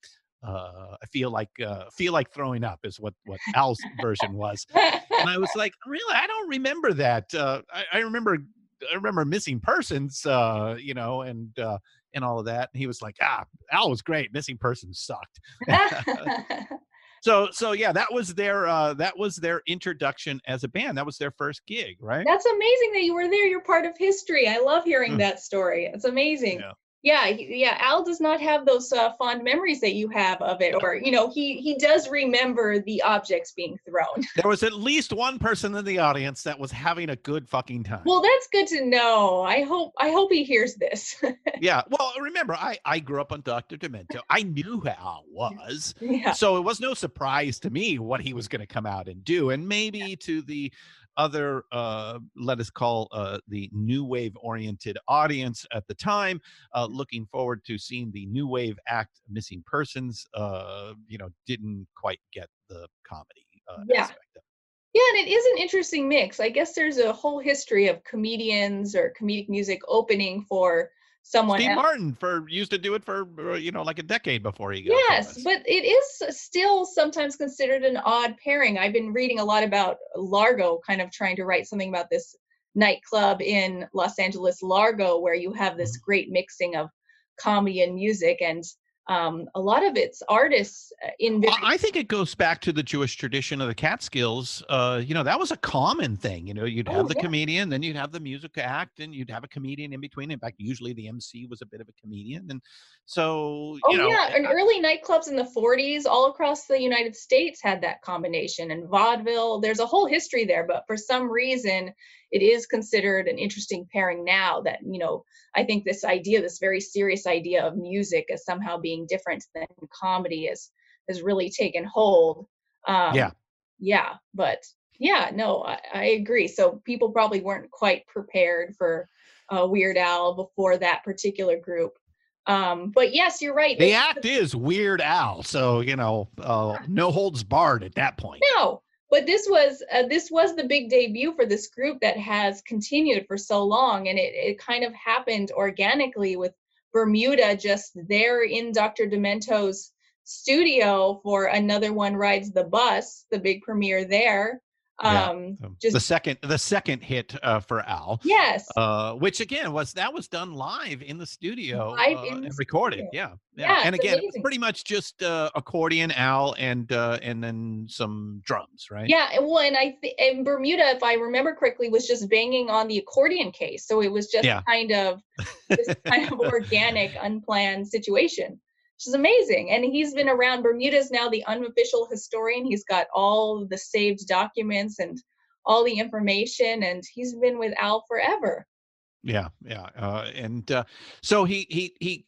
uh i feel like uh feel like throwing up is what what al's version was. And i was like really? I don't remember that uh i, I remember i remember missing persons uh you know and uh and all of that. And he was like ah al was great. Missing persons sucked *laughs* *laughs* so so yeah that was their uh that was their introduction as a band that was their first gig right That's amazing that you were there. You're part of history. I love hearing Mm. that story. It's amazing. Yeah. Yeah, yeah. Al does not have those uh, fond memories that you have of it, or you know, he he does remember the objects being thrown. *laughs* there was at least one person in the audience that was having a good fucking time Well, that's good to know. I hope I hope he hears this. *laughs* yeah well remember i i grew up on dr demento i knew who al was *laughs* yeah. so it was no surprise to me what he was going to come out and do and maybe to the other uh let us call uh the new wave oriented audience at the time uh looking forward to seeing the new wave act missing persons uh you know didn't quite get the comedy uh, Yeah. aspect of it. Yeah, and it is an interesting mix. I guess there's a whole history of comedians or comedic music opening for someone Steve else. Martin for used to do it for uh, you know like a decade before he got Yes, famous. but it is still sometimes considered an odd pairing. I've been reading a lot about Largo, kind of trying to write something about this nightclub in Los Angeles, Largo, where you have this great mixing of comedy and music. And um, a lot of its artists uh, in Well, I think it goes back to the Jewish tradition of the Catskills. Uh, you know, that was a common thing. You know, you'd have Oh, the yeah. comedian, then you'd have the music act, and you'd have a comedian in between. In fact, usually the MC was a bit of a comedian, and so Oh you know, yeah, and early nightclubs in the 40s all across the United States had that combination and vaudeville. There's a whole history there, but for some reason it is considered an interesting pairing now that, you know, I think this idea, this very serious idea of music as somehow being different than comedy is has really taken hold. Um yeah. yeah, but yeah, no, I, I agree. So people probably weren't quite prepared for uh, Weird Al before that particular group. Um, but yes, you're right. The act is Weird Al, so you know, uh, no holds barred at that point. No, but this was uh, this was the big debut for this group that has continued for so long, and it it kind of happened organically with Bermuda just there in Dr. Demento's studio for another one rides the bus, the big premiere there. Yeah, Um, just the second, the second hit uh, for Al. yes, Uh, which again was that was done live in the studio Live uh, in the recorded. studio. Yeah, Yeah, and again, it was pretty much just uh, accordion, Al, and uh, and then some drums, right? Yeah, and well, and I th- and Bermuda, if I remember correctly, was just banging on the accordion case, so it was just Yeah. kind of this kind of *laughs* organic, unplanned situation, which is amazing. And he's been around. Bermuda's now the unofficial historian. He's got all the saved documents and all the information, and he's been with Al forever. Yeah, yeah, uh, and uh, so he he he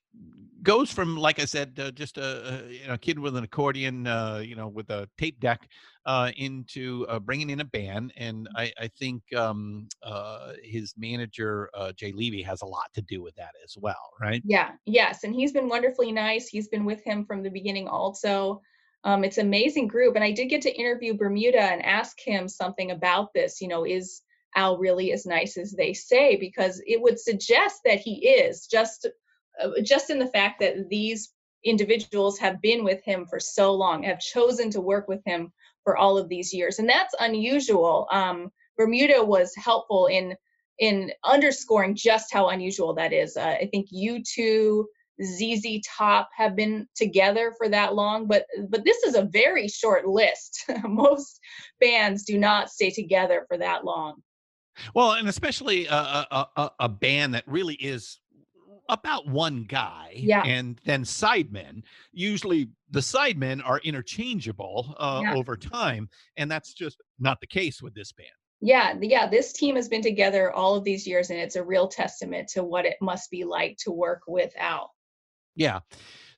goes from like I said, uh, just a, a you know kid with an accordion, uh, you know, with a tape deck, uh, into uh, bringing in a band, and I I think um, uh, his manager uh, Jay Levey has a lot to do with that as well, right? Yeah, yes, and he's been wonderfully nice. He's been with him from the beginning also. Um, it's an amazing group, and I did get to interview Bermuda and ask him something about this. You know, is Al really as nice as they say? Because it would suggest that he is just, just in the fact that these individuals have been with him for so long, have chosen to work with him for all of these years, and that's unusual. Um, Bermuda was helpful in in underscoring just how unusual that is. Uh, I think U2, ZZ Top have been together for that long, but but this is a very short list. *laughs* Most bands do not stay together for that long. Well, and especially a, a, a- a band that really is about one guy Yeah. and then sidemen. Usually the sidemen are interchangeable uh, Yeah. over time, and that's just not the case with this band. Yeah, yeah, this team has been together all of these years, and it's a real testament to what it must be like to work with Al. Yeah.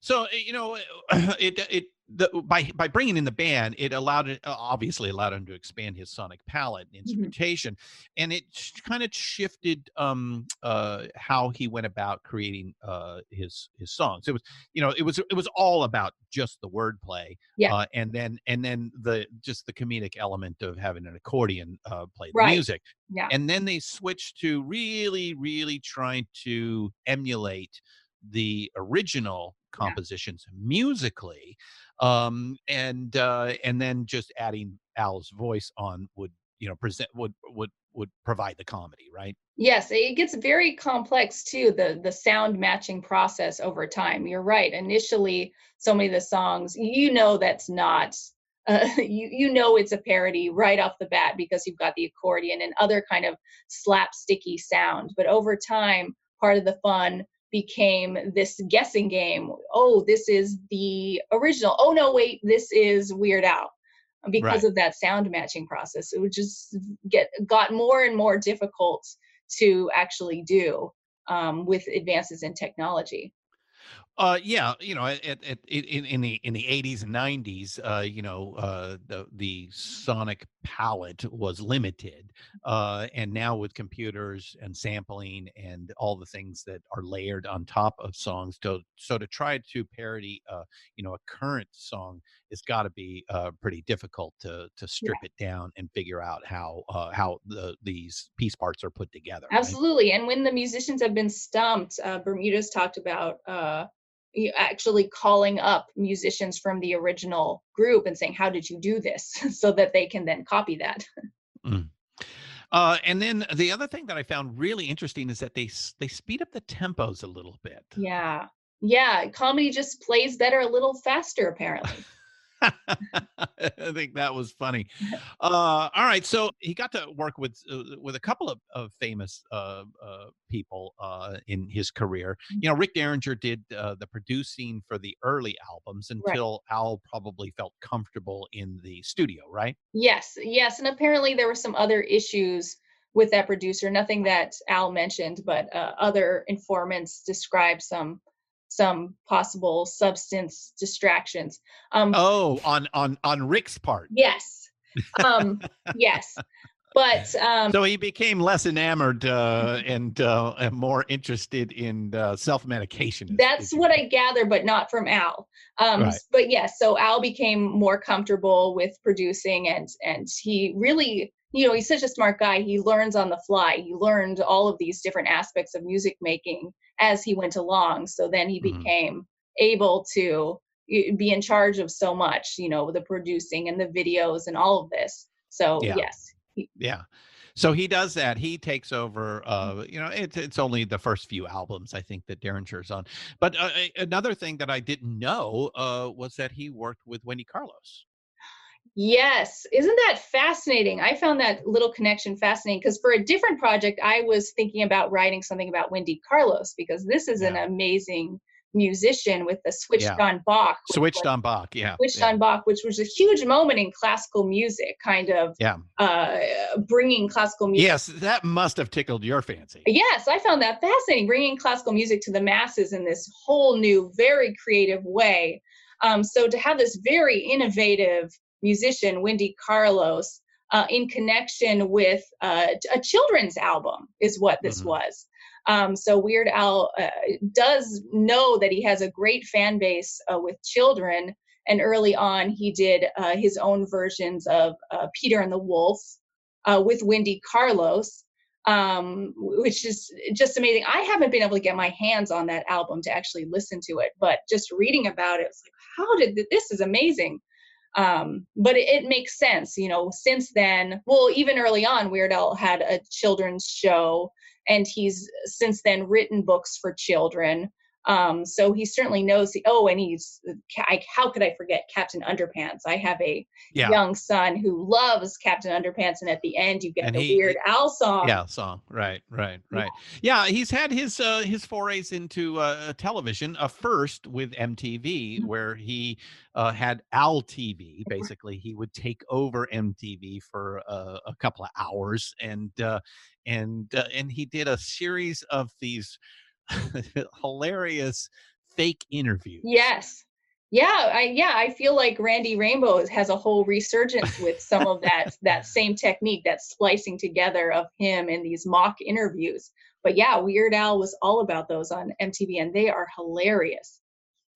So uh, you know, *clears throat* it it the, by by bringing in the band, it allowed it uh, obviously allowed him to expand his sonic palette and instrumentation, and it kind of shifted um uh how he went about creating uh his his songs. It was you know it was it was all about just the wordplay, Yeah. uh, and then and then the just the comedic element of having an accordion uh, play the Right. music. Yeah. And then they switched to really, really trying to emulate the original compositions musically, um, and uh, and then just adding Al's voice on would you know present would would would provide the comedy, right? Yes, it gets very complex too, the the sound matching process over time. You're right. Initially, so many of the songs, you know that's not uh, *laughs* you you know it's a parody right off the bat because you've got the accordion and other kind of slapsticky sound. But over time, part of the fun became this guessing game. Oh, this is the original. Oh no, wait, this is Weird Al. Because Right. of that sound matching process, it would just get got more and more difficult to actually do um, with advances in technology. Uh, yeah, you know, at, at, in in the in the eighties and nineties, uh, you know, uh, the the sonic palette was limited, uh, and now with computers and sampling and all the things that are layered on top of songs, to so to try to parody, uh, you know, a current song, it's got to be uh, pretty difficult to to strip it down and figure out how uh, how the these piece parts are put together. right? Absolutely. And when the musicians have been stumped, uh, Bermuda's talked about uh, actually calling up musicians from the original group and saying, "How did you do this?" *laughs* so that they can then copy that. Mm. Uh, and then the other thing that I found really interesting is that they they speed up the tempos a little bit. yeah. yeah, comedy just plays better a little faster, apparently. *laughs* I think that was funny. *laughs* Uh, all right, so he got to work with uh, with a couple of, of famous uh, uh, people uh, in his career. You know, Rick Derringer did uh, the producing for the early albums until Al probably felt comfortable in the studio, right? Yes, yes, and apparently there were some other issues with that producer. Nothing that Al mentioned, but uh, other informants described some some possible substance distractions. Um, Oh, on on on Rick's part. Yes, um, *laughs* yes, but um, So he became less enamored uh, and, uh, and more interested in uh, self medication. That's what I gather, but not from Al. Um, Right. But yes, so Al became more comfortable with producing, and and he really, you know, he's such a smart guy. He learns on the fly. He learned all of these different aspects of music making as he went along. So then he Mhm. became able to be in charge of so much, you know, the producing and the videos and all of this. So Yeah. yes, Yeah. So he does that. He takes over. Mm-hmm. Uh, you know, it's it's only the first few albums I think that Derringer's on. But uh, another thing that I didn't know uh, was that he worked with Wendy Carlos. Yes, isn't that fascinating? I found that little connection fascinating because for a different project, I was thinking about writing something about Wendy Carlos because this is an amazing musician with the switched Yeah. on Bach. Switched on Bach. Yeah. Switched yeah. on Bach, which was a huge moment in classical music, kind of Yeah. uh, bringing classical music. Yes, that must have tickled your fancy. Yes, I found that fascinating, bringing classical music to the masses in this whole new, very creative way. Um, so to have this very innovative musician, Wendy Carlos, uh, in connection with uh, a children's album is what this Mhm. was. Um, so Weird Al uh, does know that he has a great fan base uh, with children, and early on he did uh, his own versions of uh, Peter and the Wolf uh, with Wendy Carlos um, which is just amazing. I haven't been able to get my hands on that album to actually listen to it, but just reading about it, it's like, how did th- this is amazing. Um, but it, it makes sense, you know. Since then, well, even early on, Weird Al had a children's show, and he's since then written books for children. Um, so he certainly knows the. Oh, and he's I, how could I forget Captain Underpants? I have a Yeah. young son who loves Captain Underpants, and at the end, you get And the he- Weird Al song. Yeah, song. Right, right, right. Yeah, he's had his uh, his forays into uh, television. Uh, first with MTV, Mm-hmm. where he uh, had Al TV. Basically, he would take over MTV for uh, a couple of hours, and uh, and uh, and he did a series of these *laughs* hilarious fake interviews. Yes. Yeah, I yeah, I feel like Randy Rainbow has a whole resurgence with some of that that *laughs* same technique, that splicing together of him in these mock interviews. But yeah, Weird Al was all about those on MTV and they are hilarious.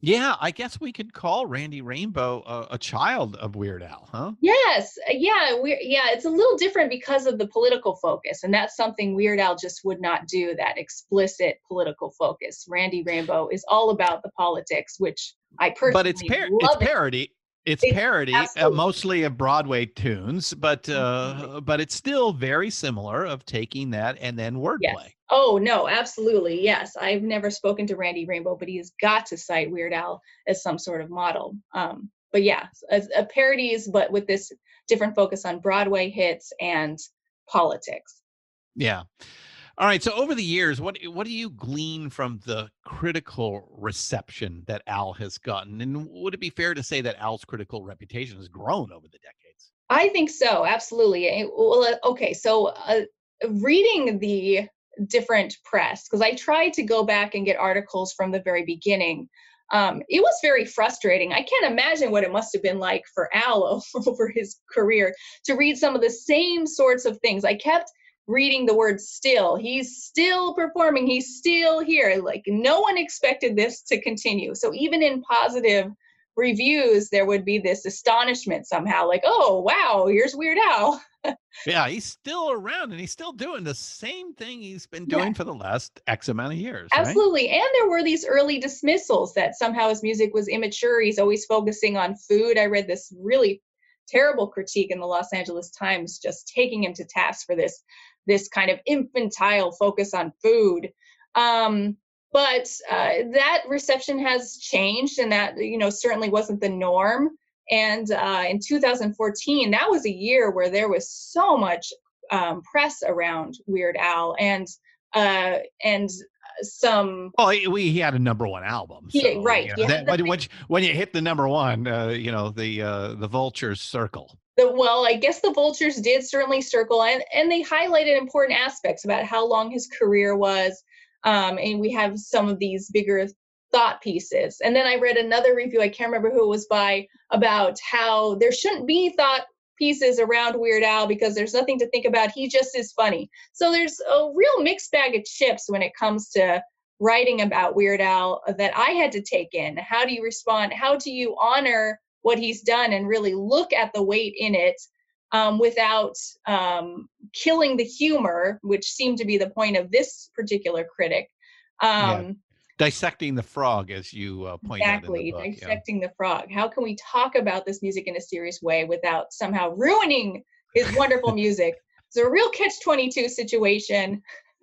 Yeah, I guess we could call Randy Rainbow a, a child of Weird Al, huh? Yes, uh, yeah, we yeah, it's a little different because of the political focus, and that's something Weird Al just would not do. That explicit political focus. Randy Rainbow is all about the politics, which I personally but it's par- it's parody. It's It's- parody, uh, mostly of Broadway tunes, but uh, but it's still very similar of taking that and then wordplay. Yes. Oh no, absolutely. Yes. I've never spoken to Randy Rainbow, but he has got to cite Weird Al as some sort of model. Um, but yeah, as, a parodies, but with this different focus on Broadway hits and politics. Yeah. All right. So over the years, what what do you glean from the critical reception that Al has gotten, and would it be fair to say that Al's critical reputation has grown over the decades? I think so, absolutely. Eh, Well, uh, okay, so uh, reading the different press, because I tried to go back and get articles from the very beginning. Um, it was very frustrating. I can't imagine what it must have been like for Al *laughs* over his career to read some of the same sorts of things. I kept reading the word still. He's still performing. He's still here. Like no one expected this to continue. So even in positive reviews, there would be this astonishment somehow, like, oh wow, here's Weird Al. Yeah, he's still around and he's still doing the same thing he's been doing for the last X amount of years. right? Absolutely. And there were these early dismissals that somehow his music was immature. He's always focusing on food. I read this really terrible critique in the Los Angeles Times just taking him to task for this this kind of infantile focus on food. Um, but uh, that reception has changed, and that you know certainly wasn't the norm. And uh, in 2014, that was a year where there was so much um, press around Weird Al, and uh, and some. Well, he, he had a number one album. He- right, you know, that- when, you- when you hit the number one, uh, you know the uh, the vultures circle. The, well, I guess the vultures did certainly circle, and and they highlighted important aspects about how long his career was, um, and we have some of these bigger thought pieces. And then I read another review, I can't remember who it was by, about how there shouldn't be thought pieces around Weird Al because there's nothing to think about. He just is funny. So there's a real mixed bag of chips when it comes to writing about Weird Al that I had to take in. How do you respond? How do you honor what he's done and really look at the weight in it um, without um, killing the humor, which seemed to be the point of this particular critic. Um, Dissecting the frog, as you uh, point out exactly book. yeah. dissecting the frog how can we talk about this music in a serious way without somehow ruining his wonderful *laughs* music it's a real catch 22 situation *laughs*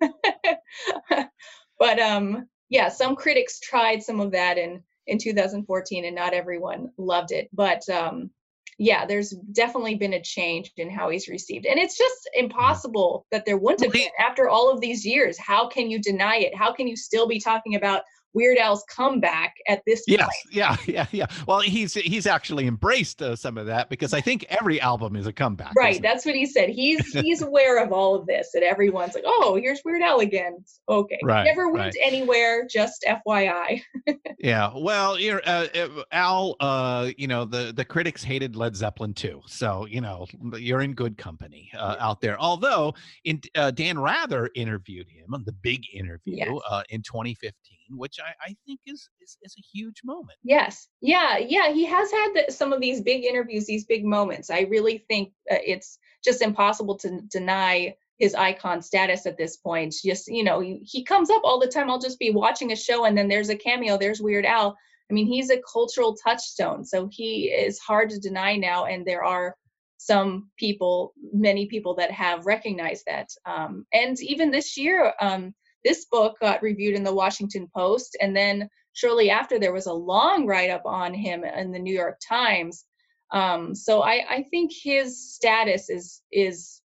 but um yeah some critics tried some of that in in 2014 and not everyone loved it. But um yeah there's definitely been a change in how he's received. And it's just impossible that there wouldn't have been after all of these years. How can you deny it? How can you still be talking about weird al's comeback at this Yes, point yeah, *laughs* yeah, yeah. Well, he's he's actually embraced uh, some of that because I think every album is a comeback. right isn't it? that's what he said he's *laughs* he's aware of all of this and everyone's like oh here's weird al again okay Right, never went right. anywhere just fyi *laughs* Yeah. Well, you're, uh, uh, Al. Uh, you know the the critics hated Led Zeppelin too, so you know you're in good company uh, out there. Although, in uh, Dan Rather interviewed him on the big interview Yes. uh, in 2015, which I, I think is, is is a huge moment. Yes. Yeah. Yeah. He has had the, some of these big interviews, these big moments. I really think uh, it's just impossible to deny his icon status at this point. Just, you know, he, he comes up all the time. I'll just be watching a show and then there's a cameo, there's Weird Al. I mean, he's a cultural touchstone. So he is hard to deny now. And there are some people, many people that have recognized that. Um, and even this year, um, this book got reviewed in the Washington Post. And then shortly after, there was a long write up on him in the New York Times. Um, so I, I think his status is is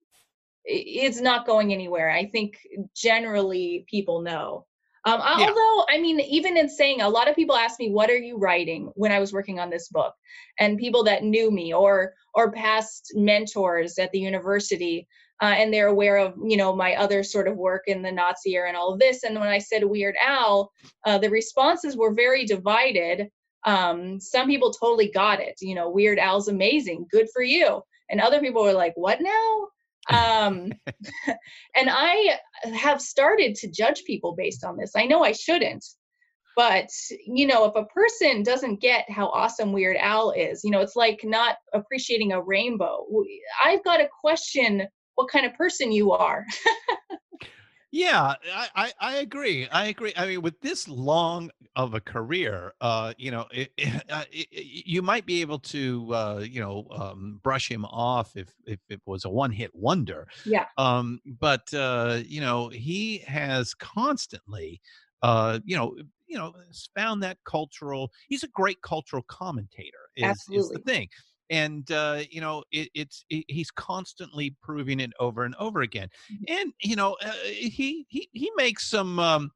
it's not going anywhere. I think generally people know. Um, Yeah. Although, I mean, even in saying, a lot of people ask me, "What are you writing?" when I was working on this book, and people that knew me or or past mentors at the university, uh, and they're aware of you know my other sort of work in the Nazi era and all of this. And when I said Weird Al, uh, the responses were very divided. Um, some people totally got it. You know, Weird Al's amazing, good for you. And other people were like, "What now?" um, *laughs* and I have started to judge people based on this. I know I shouldn't, but you know, if a person doesn't get how awesome Weird Al is, you know, it's like not appreciating a rainbow. i've got to question what kind of person you are. Yeah, I, I, I agree. I agree. I mean, with this long of a career, uh, you know, it, it, *laughs* uh, it, it- you might be able to, uh, you know, um, brush him off if if it was a one-hit wonder. yeah. Um, but uh, you know, he has constantly, uh, you know, you know, found that cultural. He's a great cultural commentator. Is is the Absolutely. thing. And uh, you know, it, it's it, he's constantly proving it over and over again. And you know, uh, he he he makes some um,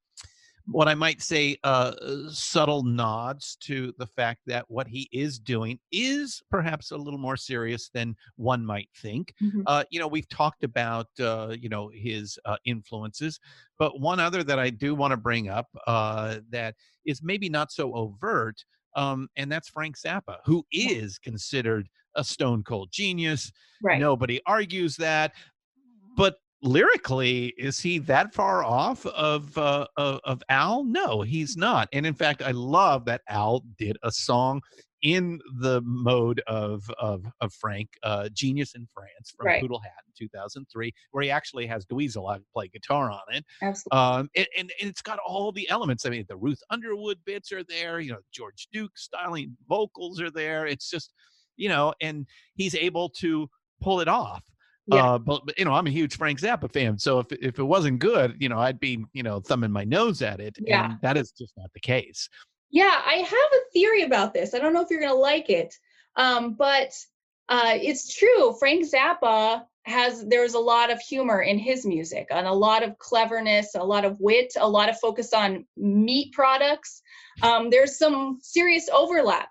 what I might say uh, subtle nods to the fact that what he is doing is perhaps a little more serious than one might think. Mhm. Uh, you know, we've talked about uh, you know his uh, influences, but one other that I do want to bring up uh, that is maybe not so overt, um, and that's Frank Zappa, who is considered a stone cold genius. Right. Nobody argues that, but lyrically, is he that far off of, uh, of of Al? No, he's not. And in fact, I love that Al did a song in the mode of of, of Frank, uh, Genius in France from Right. Poodle Hat in 2003, where he actually has Dweezil play guitar on it. Absolutely. Um, and, and, and it's got all the elements. I mean, the Ruth Underwood bits are there. You know, George Duke styling vocals are there. It's just, you know, and he's able to pull it off. Uh, but, but, you know, I'm a huge Frank Zappa fan. So if if it wasn't good, you know, I'd be you know thumbing my nose at it. Yeah. And that is just not the case. Yeah, I have a theory about this. I don't know if you're gonna like it, um, but uh, it's true. Frank Zappa has there's a lot of humor in his music and a lot of cleverness, a lot of wit, a lot of focus on meat products. Um, there's some serious overlap.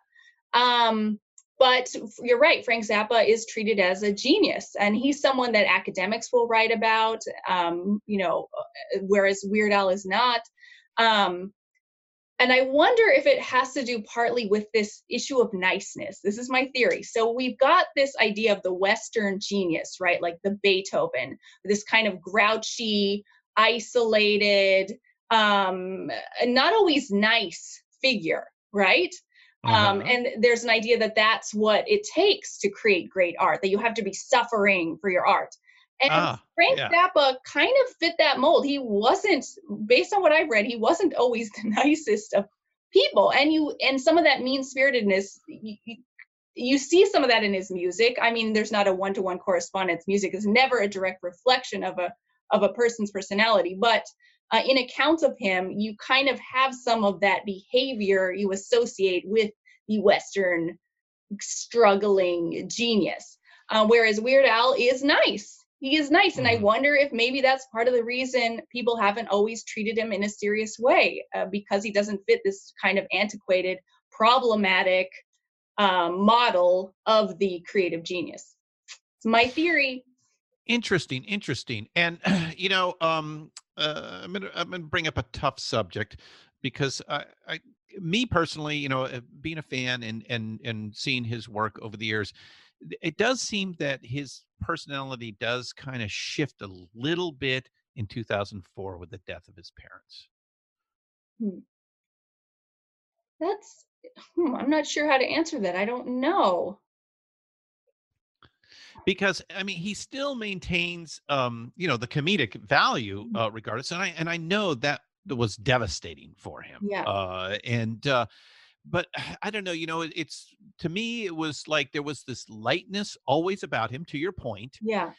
Um, but you're right, Frank Zappa is treated as a genius, and he's someone that academics will write about. Um, you know, uh, whereas Weird Al is not. Um, and I wonder if it has to do partly with this issue of niceness. This is my theory. So we've got this idea of the Western genius, right? Like the Beethoven, this kind of grouchy, isolated, um, not always nice figure, right? Um, Uh-huh. and there's an idea that that's what it takes to create great art, that you have to be suffering for your art. And Ah, Frank yeah. Zappa kind of fit that mold. He wasn't, based on what I've read, he wasn't always *laughs* the nicest of people. And you, and some of that mean spiritedness, you, you, you see some of that in his music. I mean, there's not a one-to-one correspondence. Music is never a direct reflection of a of a person's personality, but uh, in accounts of him, you kind of have some of that behavior you associate with the Western struggling genius. Uh, whereas Weird Al is nice. He is nice. And I wonder if maybe that's part of the reason people haven't always treated him in a serious way uh, because he doesn't fit this kind of antiquated, problematic um, model of the creative genius. It's my theory. Interesting, interesting. And *clears throat* you know, um, uh, I'm gonna I'm gonna bring up a tough subject because I, I me personally, you know, uh, being a fan and and and seeing his work over the years, it does seem that his personality does kind of shift a little bit in 2004 with the death of his parents. Hmm. That's, hmm, I'm not sure how to answer that. I don't know. Because I mean he still maintains um you know the comedic value Mm-hmm. uh, regardless and I and I know that was devastating for him Yeah. uh and uh but *sighs* I don't know you know it, it's to me it was like there was this lightness always about him to your point Yeah.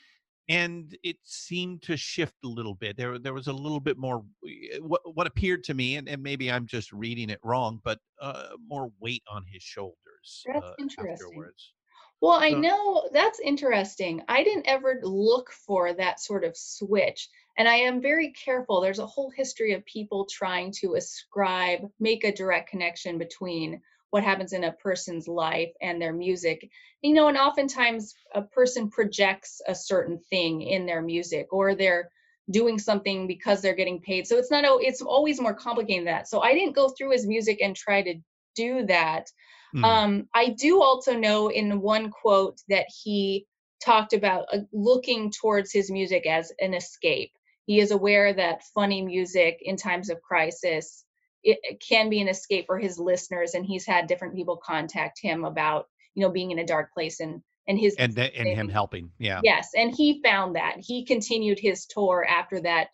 and it seemed to shift a little bit there there was a little bit more eh, what what appeared to me and, and maybe I'm just reading it wrong but uh more weight on his shoulders That's uh, interesting. afterwards Well, I know that's interesting. I didn't ever look for that sort of switch. And I am very careful. There's a whole history of people trying to ascribe, make a direct connection between what happens in a person's life and their music. You know, and oftentimes a person projects a certain thing in their music or they're doing something because they're getting paid. So it's not, it's always more complicated than that. So I didn't go through his music and try to do that. Hmm. Um, I do also know in one quote that he talked about uh, looking towards his music as an escape. He is aware that funny music in times of crisis it, it can be an escape for his listeners, and he's had different people contact him about you know being in a dark place and and his and and him helping yeah Yes, and he found that. He continued his tour after that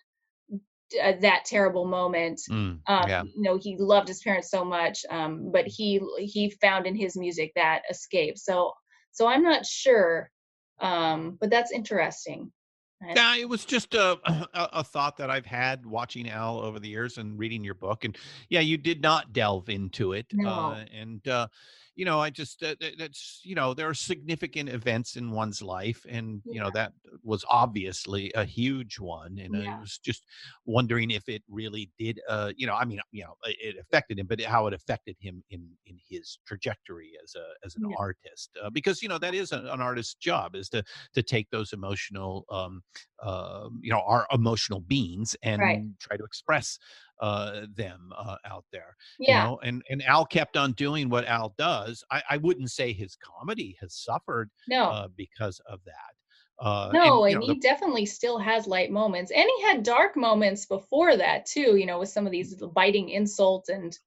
uh, that terrible moment. Mm, um, yeah. You know, he loved his parents so much, um, but he he found in his music that escape. So so I'm not sure, um, but that's interesting. Yeah, it was just a, *clears throat* a a thought that I've had watching Al over the years and reading your book, and yeah, you did not delve into it, No. uh, and uh, you know, I just uh, that's you know, there are significant events in one's life, and you know that was obviously a huge one, and I was just wondering if it really did, uh, you know, I mean, you know, it it affected him, but how it affected him in in his trajectory as a as an Yeah. artist, uh, because you know that is a, an artist's job is to to take those emotional um, uh, you know our emotional beings and Right. try to express uh, them uh, out there Yeah. you know and and al kept on doing what al does i, I wouldn't say his comedy has suffered No. uh, because of that uh, no, and, and, know, he the- definitely still has light moments, and he had dark moments before that too. You know, with some of these biting insult and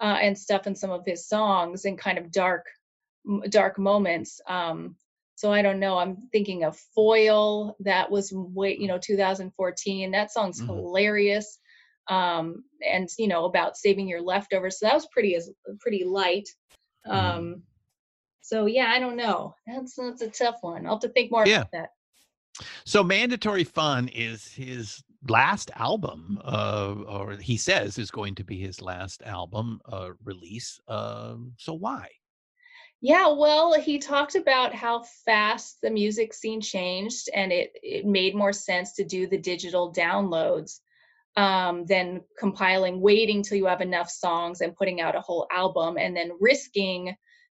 uh, and stuff in some of his songs, and kind of dark dark moments. Um, so I don't know. I'm thinking of Foil. That was way you know 2014. That song's Mhm. hilarious, um, and you know about saving your leftovers. So that was pretty as pretty light. Um, So yeah, I don't know. That's that's a tough one. I'll have to think more Yeah. about that. So Mandatory Fun is his last album, uh, or he says is going to be his last album uh, release. Um, so why? Yeah, well, he talked about how fast the music scene changed, and it it made more sense to do the digital downloads um, than compiling, waiting till you have enough songs and putting out a whole album, and then risking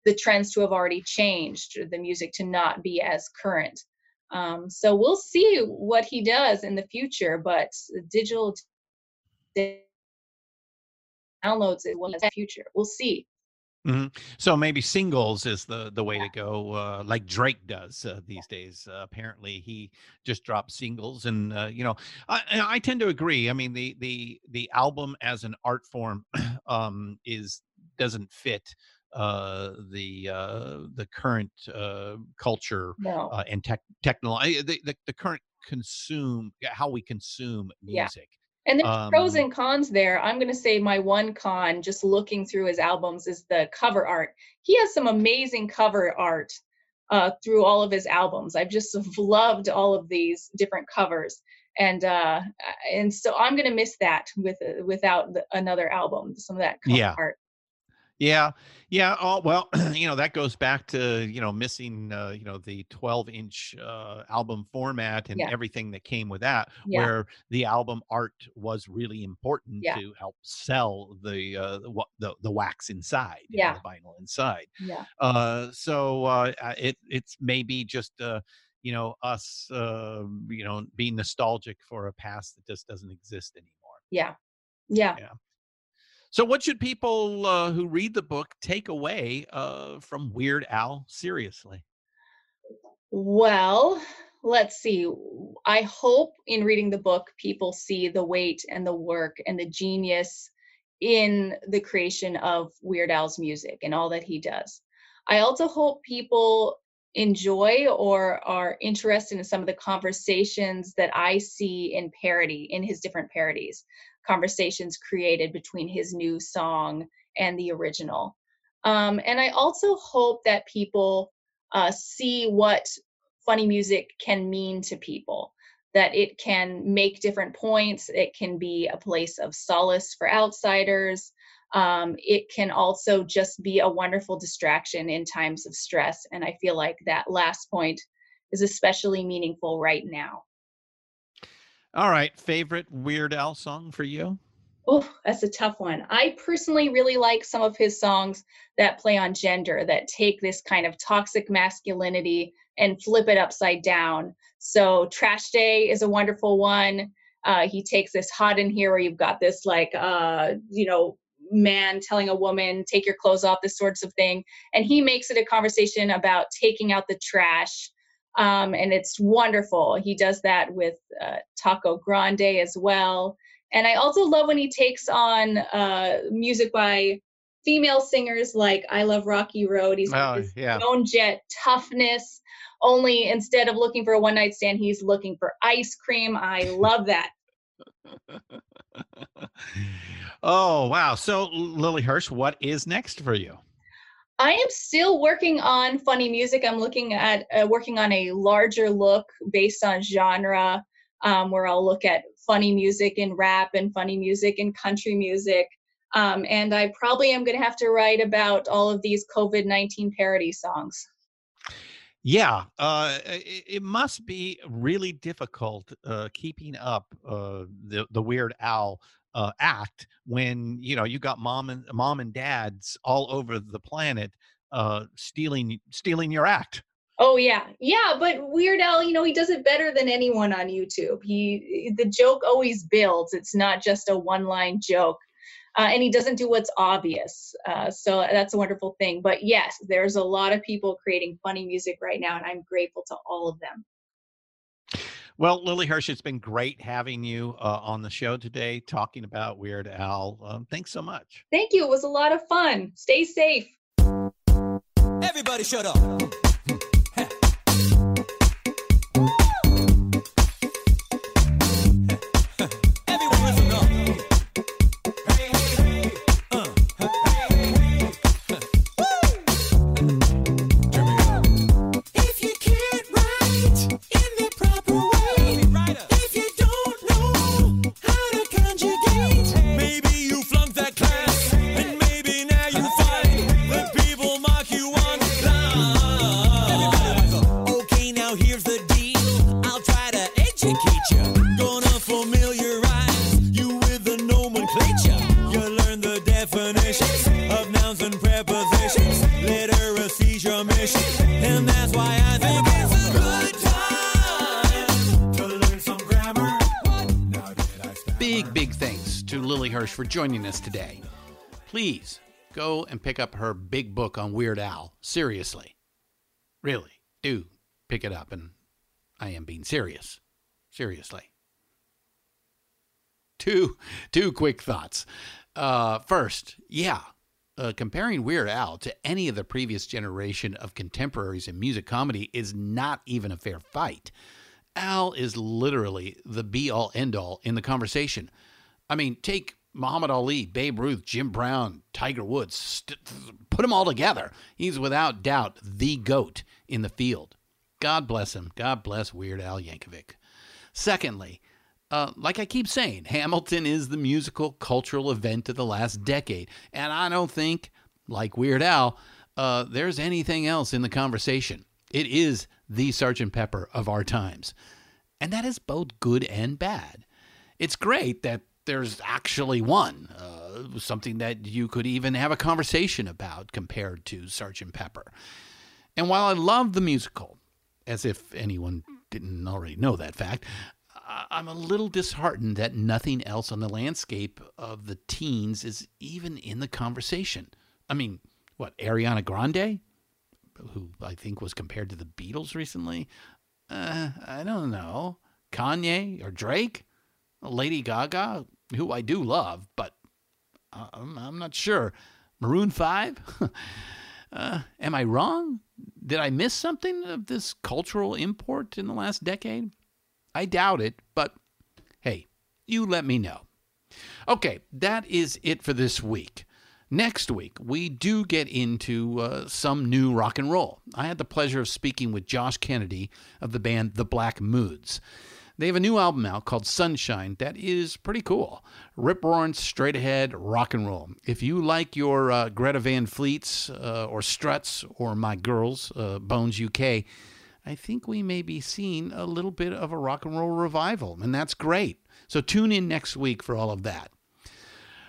the trends to have already changed, the music to not be as current. Um, so we'll see what he does in the future, but digital downloads is the future. We'll see. Hmm So maybe singles is the the way to go, uh, like Drake does uh, these days. Uh, apparently, he just dropped singles, and uh, you know, I, I tend to agree. I mean, the the the album as an art form *clears throat* um, is doesn't fit uh, the uh, the current uh, culture No. uh, and tech technology, the, the the current consume how we consume Yeah. And there's pros Um, and cons there. I'm going to say my one con, just looking through his albums, is the cover art. He has some amazing cover art uh, through all of his albums. I've just loved all of these different covers, and uh, and so I'm going to miss that with uh, without the, another album. Some of that cover Yeah. art. Yeah, yeah. Oh, well, *clears throat* you know that goes back to you know missing uh, you know the 12 inch uh, album format and Yeah. everything that came with that, Yeah. where the album art was really important Yeah. to help sell the uh, the, the the wax inside, you know, Yeah. the vinyl inside. Yeah. Uh, so uh, it it's maybe just uh, you know us uh, you know being nostalgic for a past that just doesn't exist anymore. Yeah. Yeah. Yeah. So, what should people uh, who read the book take away uh, from Weird Al seriously? Well, let's see. I hope in reading the book, people see the weight and the work and the genius in the creation of Weird Al's music and all that he does. I also hope people enjoy or are interested in some of the conversations that I see in parody, in his different parodies, conversations created between his new song and the original. Um, and I also hope that people uh, see what funny music can mean to people that it can make different points it can be a place of solace for outsiders um, it can also just be a wonderful distraction in times of stress and i feel like that last point is especially meaningful right now All right, favorite Weird Al song for you? Oh, that's a tough one. I personally really like some of his songs that play on gender, that take this kind of toxic masculinity and flip it upside down. So, Trash Day is a wonderful one. Uh, he takes this hot in here where you've got this, like, uh, you know, man telling a woman, take your clothes off, this sorts of thing. And he makes it a conversation about taking out the trash. Um, and it's wonderful. He does that with uh, Taco Grande as well. And I also love when he takes on uh, music by female singers like I Love Rocky Road. He's got Oh, this yeah. Joan Jett toughness. Only instead of looking for a one night stand, he's looking for ice cream. I love that. *laughs* Oh, wow. So, Lily Hirsch, what is next for you? I am still working on funny music. I'm looking at uh, working on a larger look based on genre, um, where I'll look at funny music and rap and funny music and country music. Um, and I probably am going to have to write about all of these COVID 19 parody songs. Yeah, uh, it, it must be really difficult uh, keeping up uh, the the Weird Al uh, act when you know you got mom and mom and dads all over the planet uh, stealing stealing your act. Oh yeah, yeah, but Weird Al, you know, he does it better than anyone on YouTube. He the joke always builds. It's not just a one-line joke, uh, and he doesn't do what's obvious. Uh, so that's a wonderful thing. But yes, there's a lot of people creating funny music right now, and I'm grateful to all of them. Well, Lily Hirsch, it's been great having you uh, on the show today, talking about Weird Al. Um, thanks so much. Thank you. It was a lot of fun. Stay safe. Everybody shut up. Joining us today. Please go and pick up her big book on Weird Al. Seriously. Really, do pick it up. And I am being serious. Seriously. Two, two quick thoughts. Uh, first, yeah, uh, comparing Weird Al to any of the previous generation of contemporaries in music comedy is not even a fair fight. Al is literally the be all end all in the conversation. I mean, take Muhammad Ali, Babe Ruth, Jim Brown, Tiger Woods, st- put them all together. He's without doubt the GOAT in the field. God bless him. God bless Weird Al Yankovic. Secondly, uh, like I keep saying, Hamilton is the musical cultural event of the last decade. And I don't think, like Weird Al, uh, there's anything else in the conversation. It is the Sgt. Pepper of our times. And that is both good and bad. It's great that there's actually one, uh, something that you could even have a conversation about compared to Sgt. Pepper. And while I love the musical, as if anyone didn't already know that fact, I'm a little disheartened that nothing else on the landscape of the teens is even in the conversation. I mean, what, Ariana Grande? Who I think was compared to the Beatles recently? Uh, I don't know. Kanye or Drake? Lady Gaga, who I do love, but uh, I'm, I'm not sure. Maroon 5? *laughs* uh, am I wrong? Did I miss something of this cultural import in the last decade? I doubt it, but hey, you let me know. Okay, that is it for this week. Next week, we do get into uh, some new rock and roll. I had the pleasure of speaking with Josh Kennedy of the band The Black Moods. They have a new album out called Sunshine that is pretty cool. Rip roaring, straight ahead rock and roll. If you like your uh, Greta Van Fleets uh, or Struts or My Girls, uh, Bones UK, I think we may be seeing a little bit of a rock and roll revival, and that's great. So tune in next week for all of that.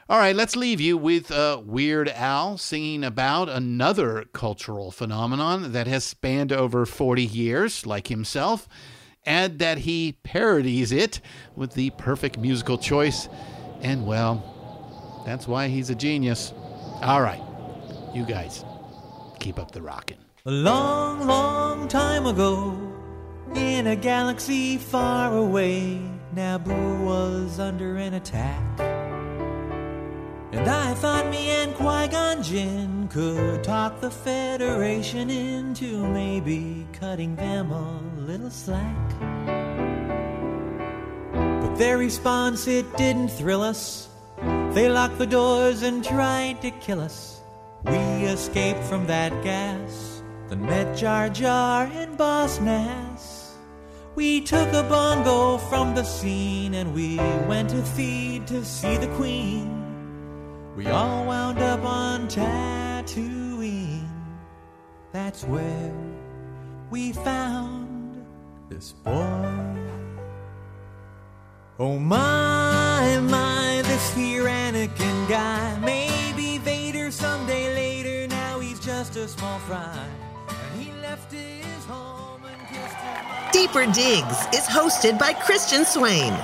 All right, let's leave you with uh, Weird Al singing about another cultural phenomenon that has spanned over 40 years, like himself. Add that he parodies it with the perfect musical choice, and well, that's why he's a genius. All right, you guys, keep up the rockin'. A long, long time ago, in a galaxy far away, Naboo was under an attack. And I thought me and Qui Gon Jinn could talk the Federation into maybe cutting them a little slack. But their response, it didn't thrill us. They locked the doors and tried to kill us. We escaped from that gas, then met Jar Jar and Boss Nass. We took a bongo from the scene and we went to Theed to see the Queen. We all wound up on Tatooine. That's where we found this boy. Oh my, my, this here Anakin guy. Maybe Vader someday later. Now he's just a small fry. And he left his home and kissed his. Deeper Digs is hosted by Christian Swain.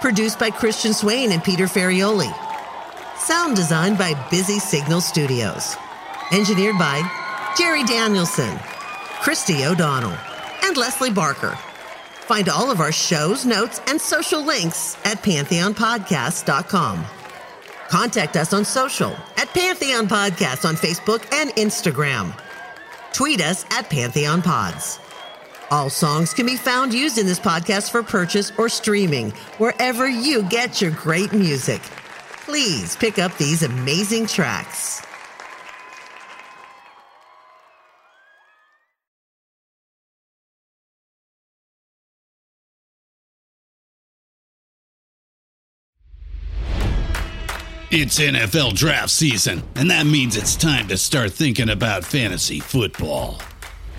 Produced by Christian Swain and Peter Ferrioli. Sound designed by Busy Signal Studios. Engineered by Jerry Danielson, Christy O'Donnell, and Leslie Barker. Find all of our shows, notes, and social links at pantheonpodcast.com. Contact us on social at Pantheon Podcast on Facebook and Instagram. Tweet us at Pantheon Pods. All songs can be found used in this podcast for purchase or streaming wherever you get your great music. Please pick up these amazing tracks. It's NFL draft season, and that means it's time to start thinking about fantasy football.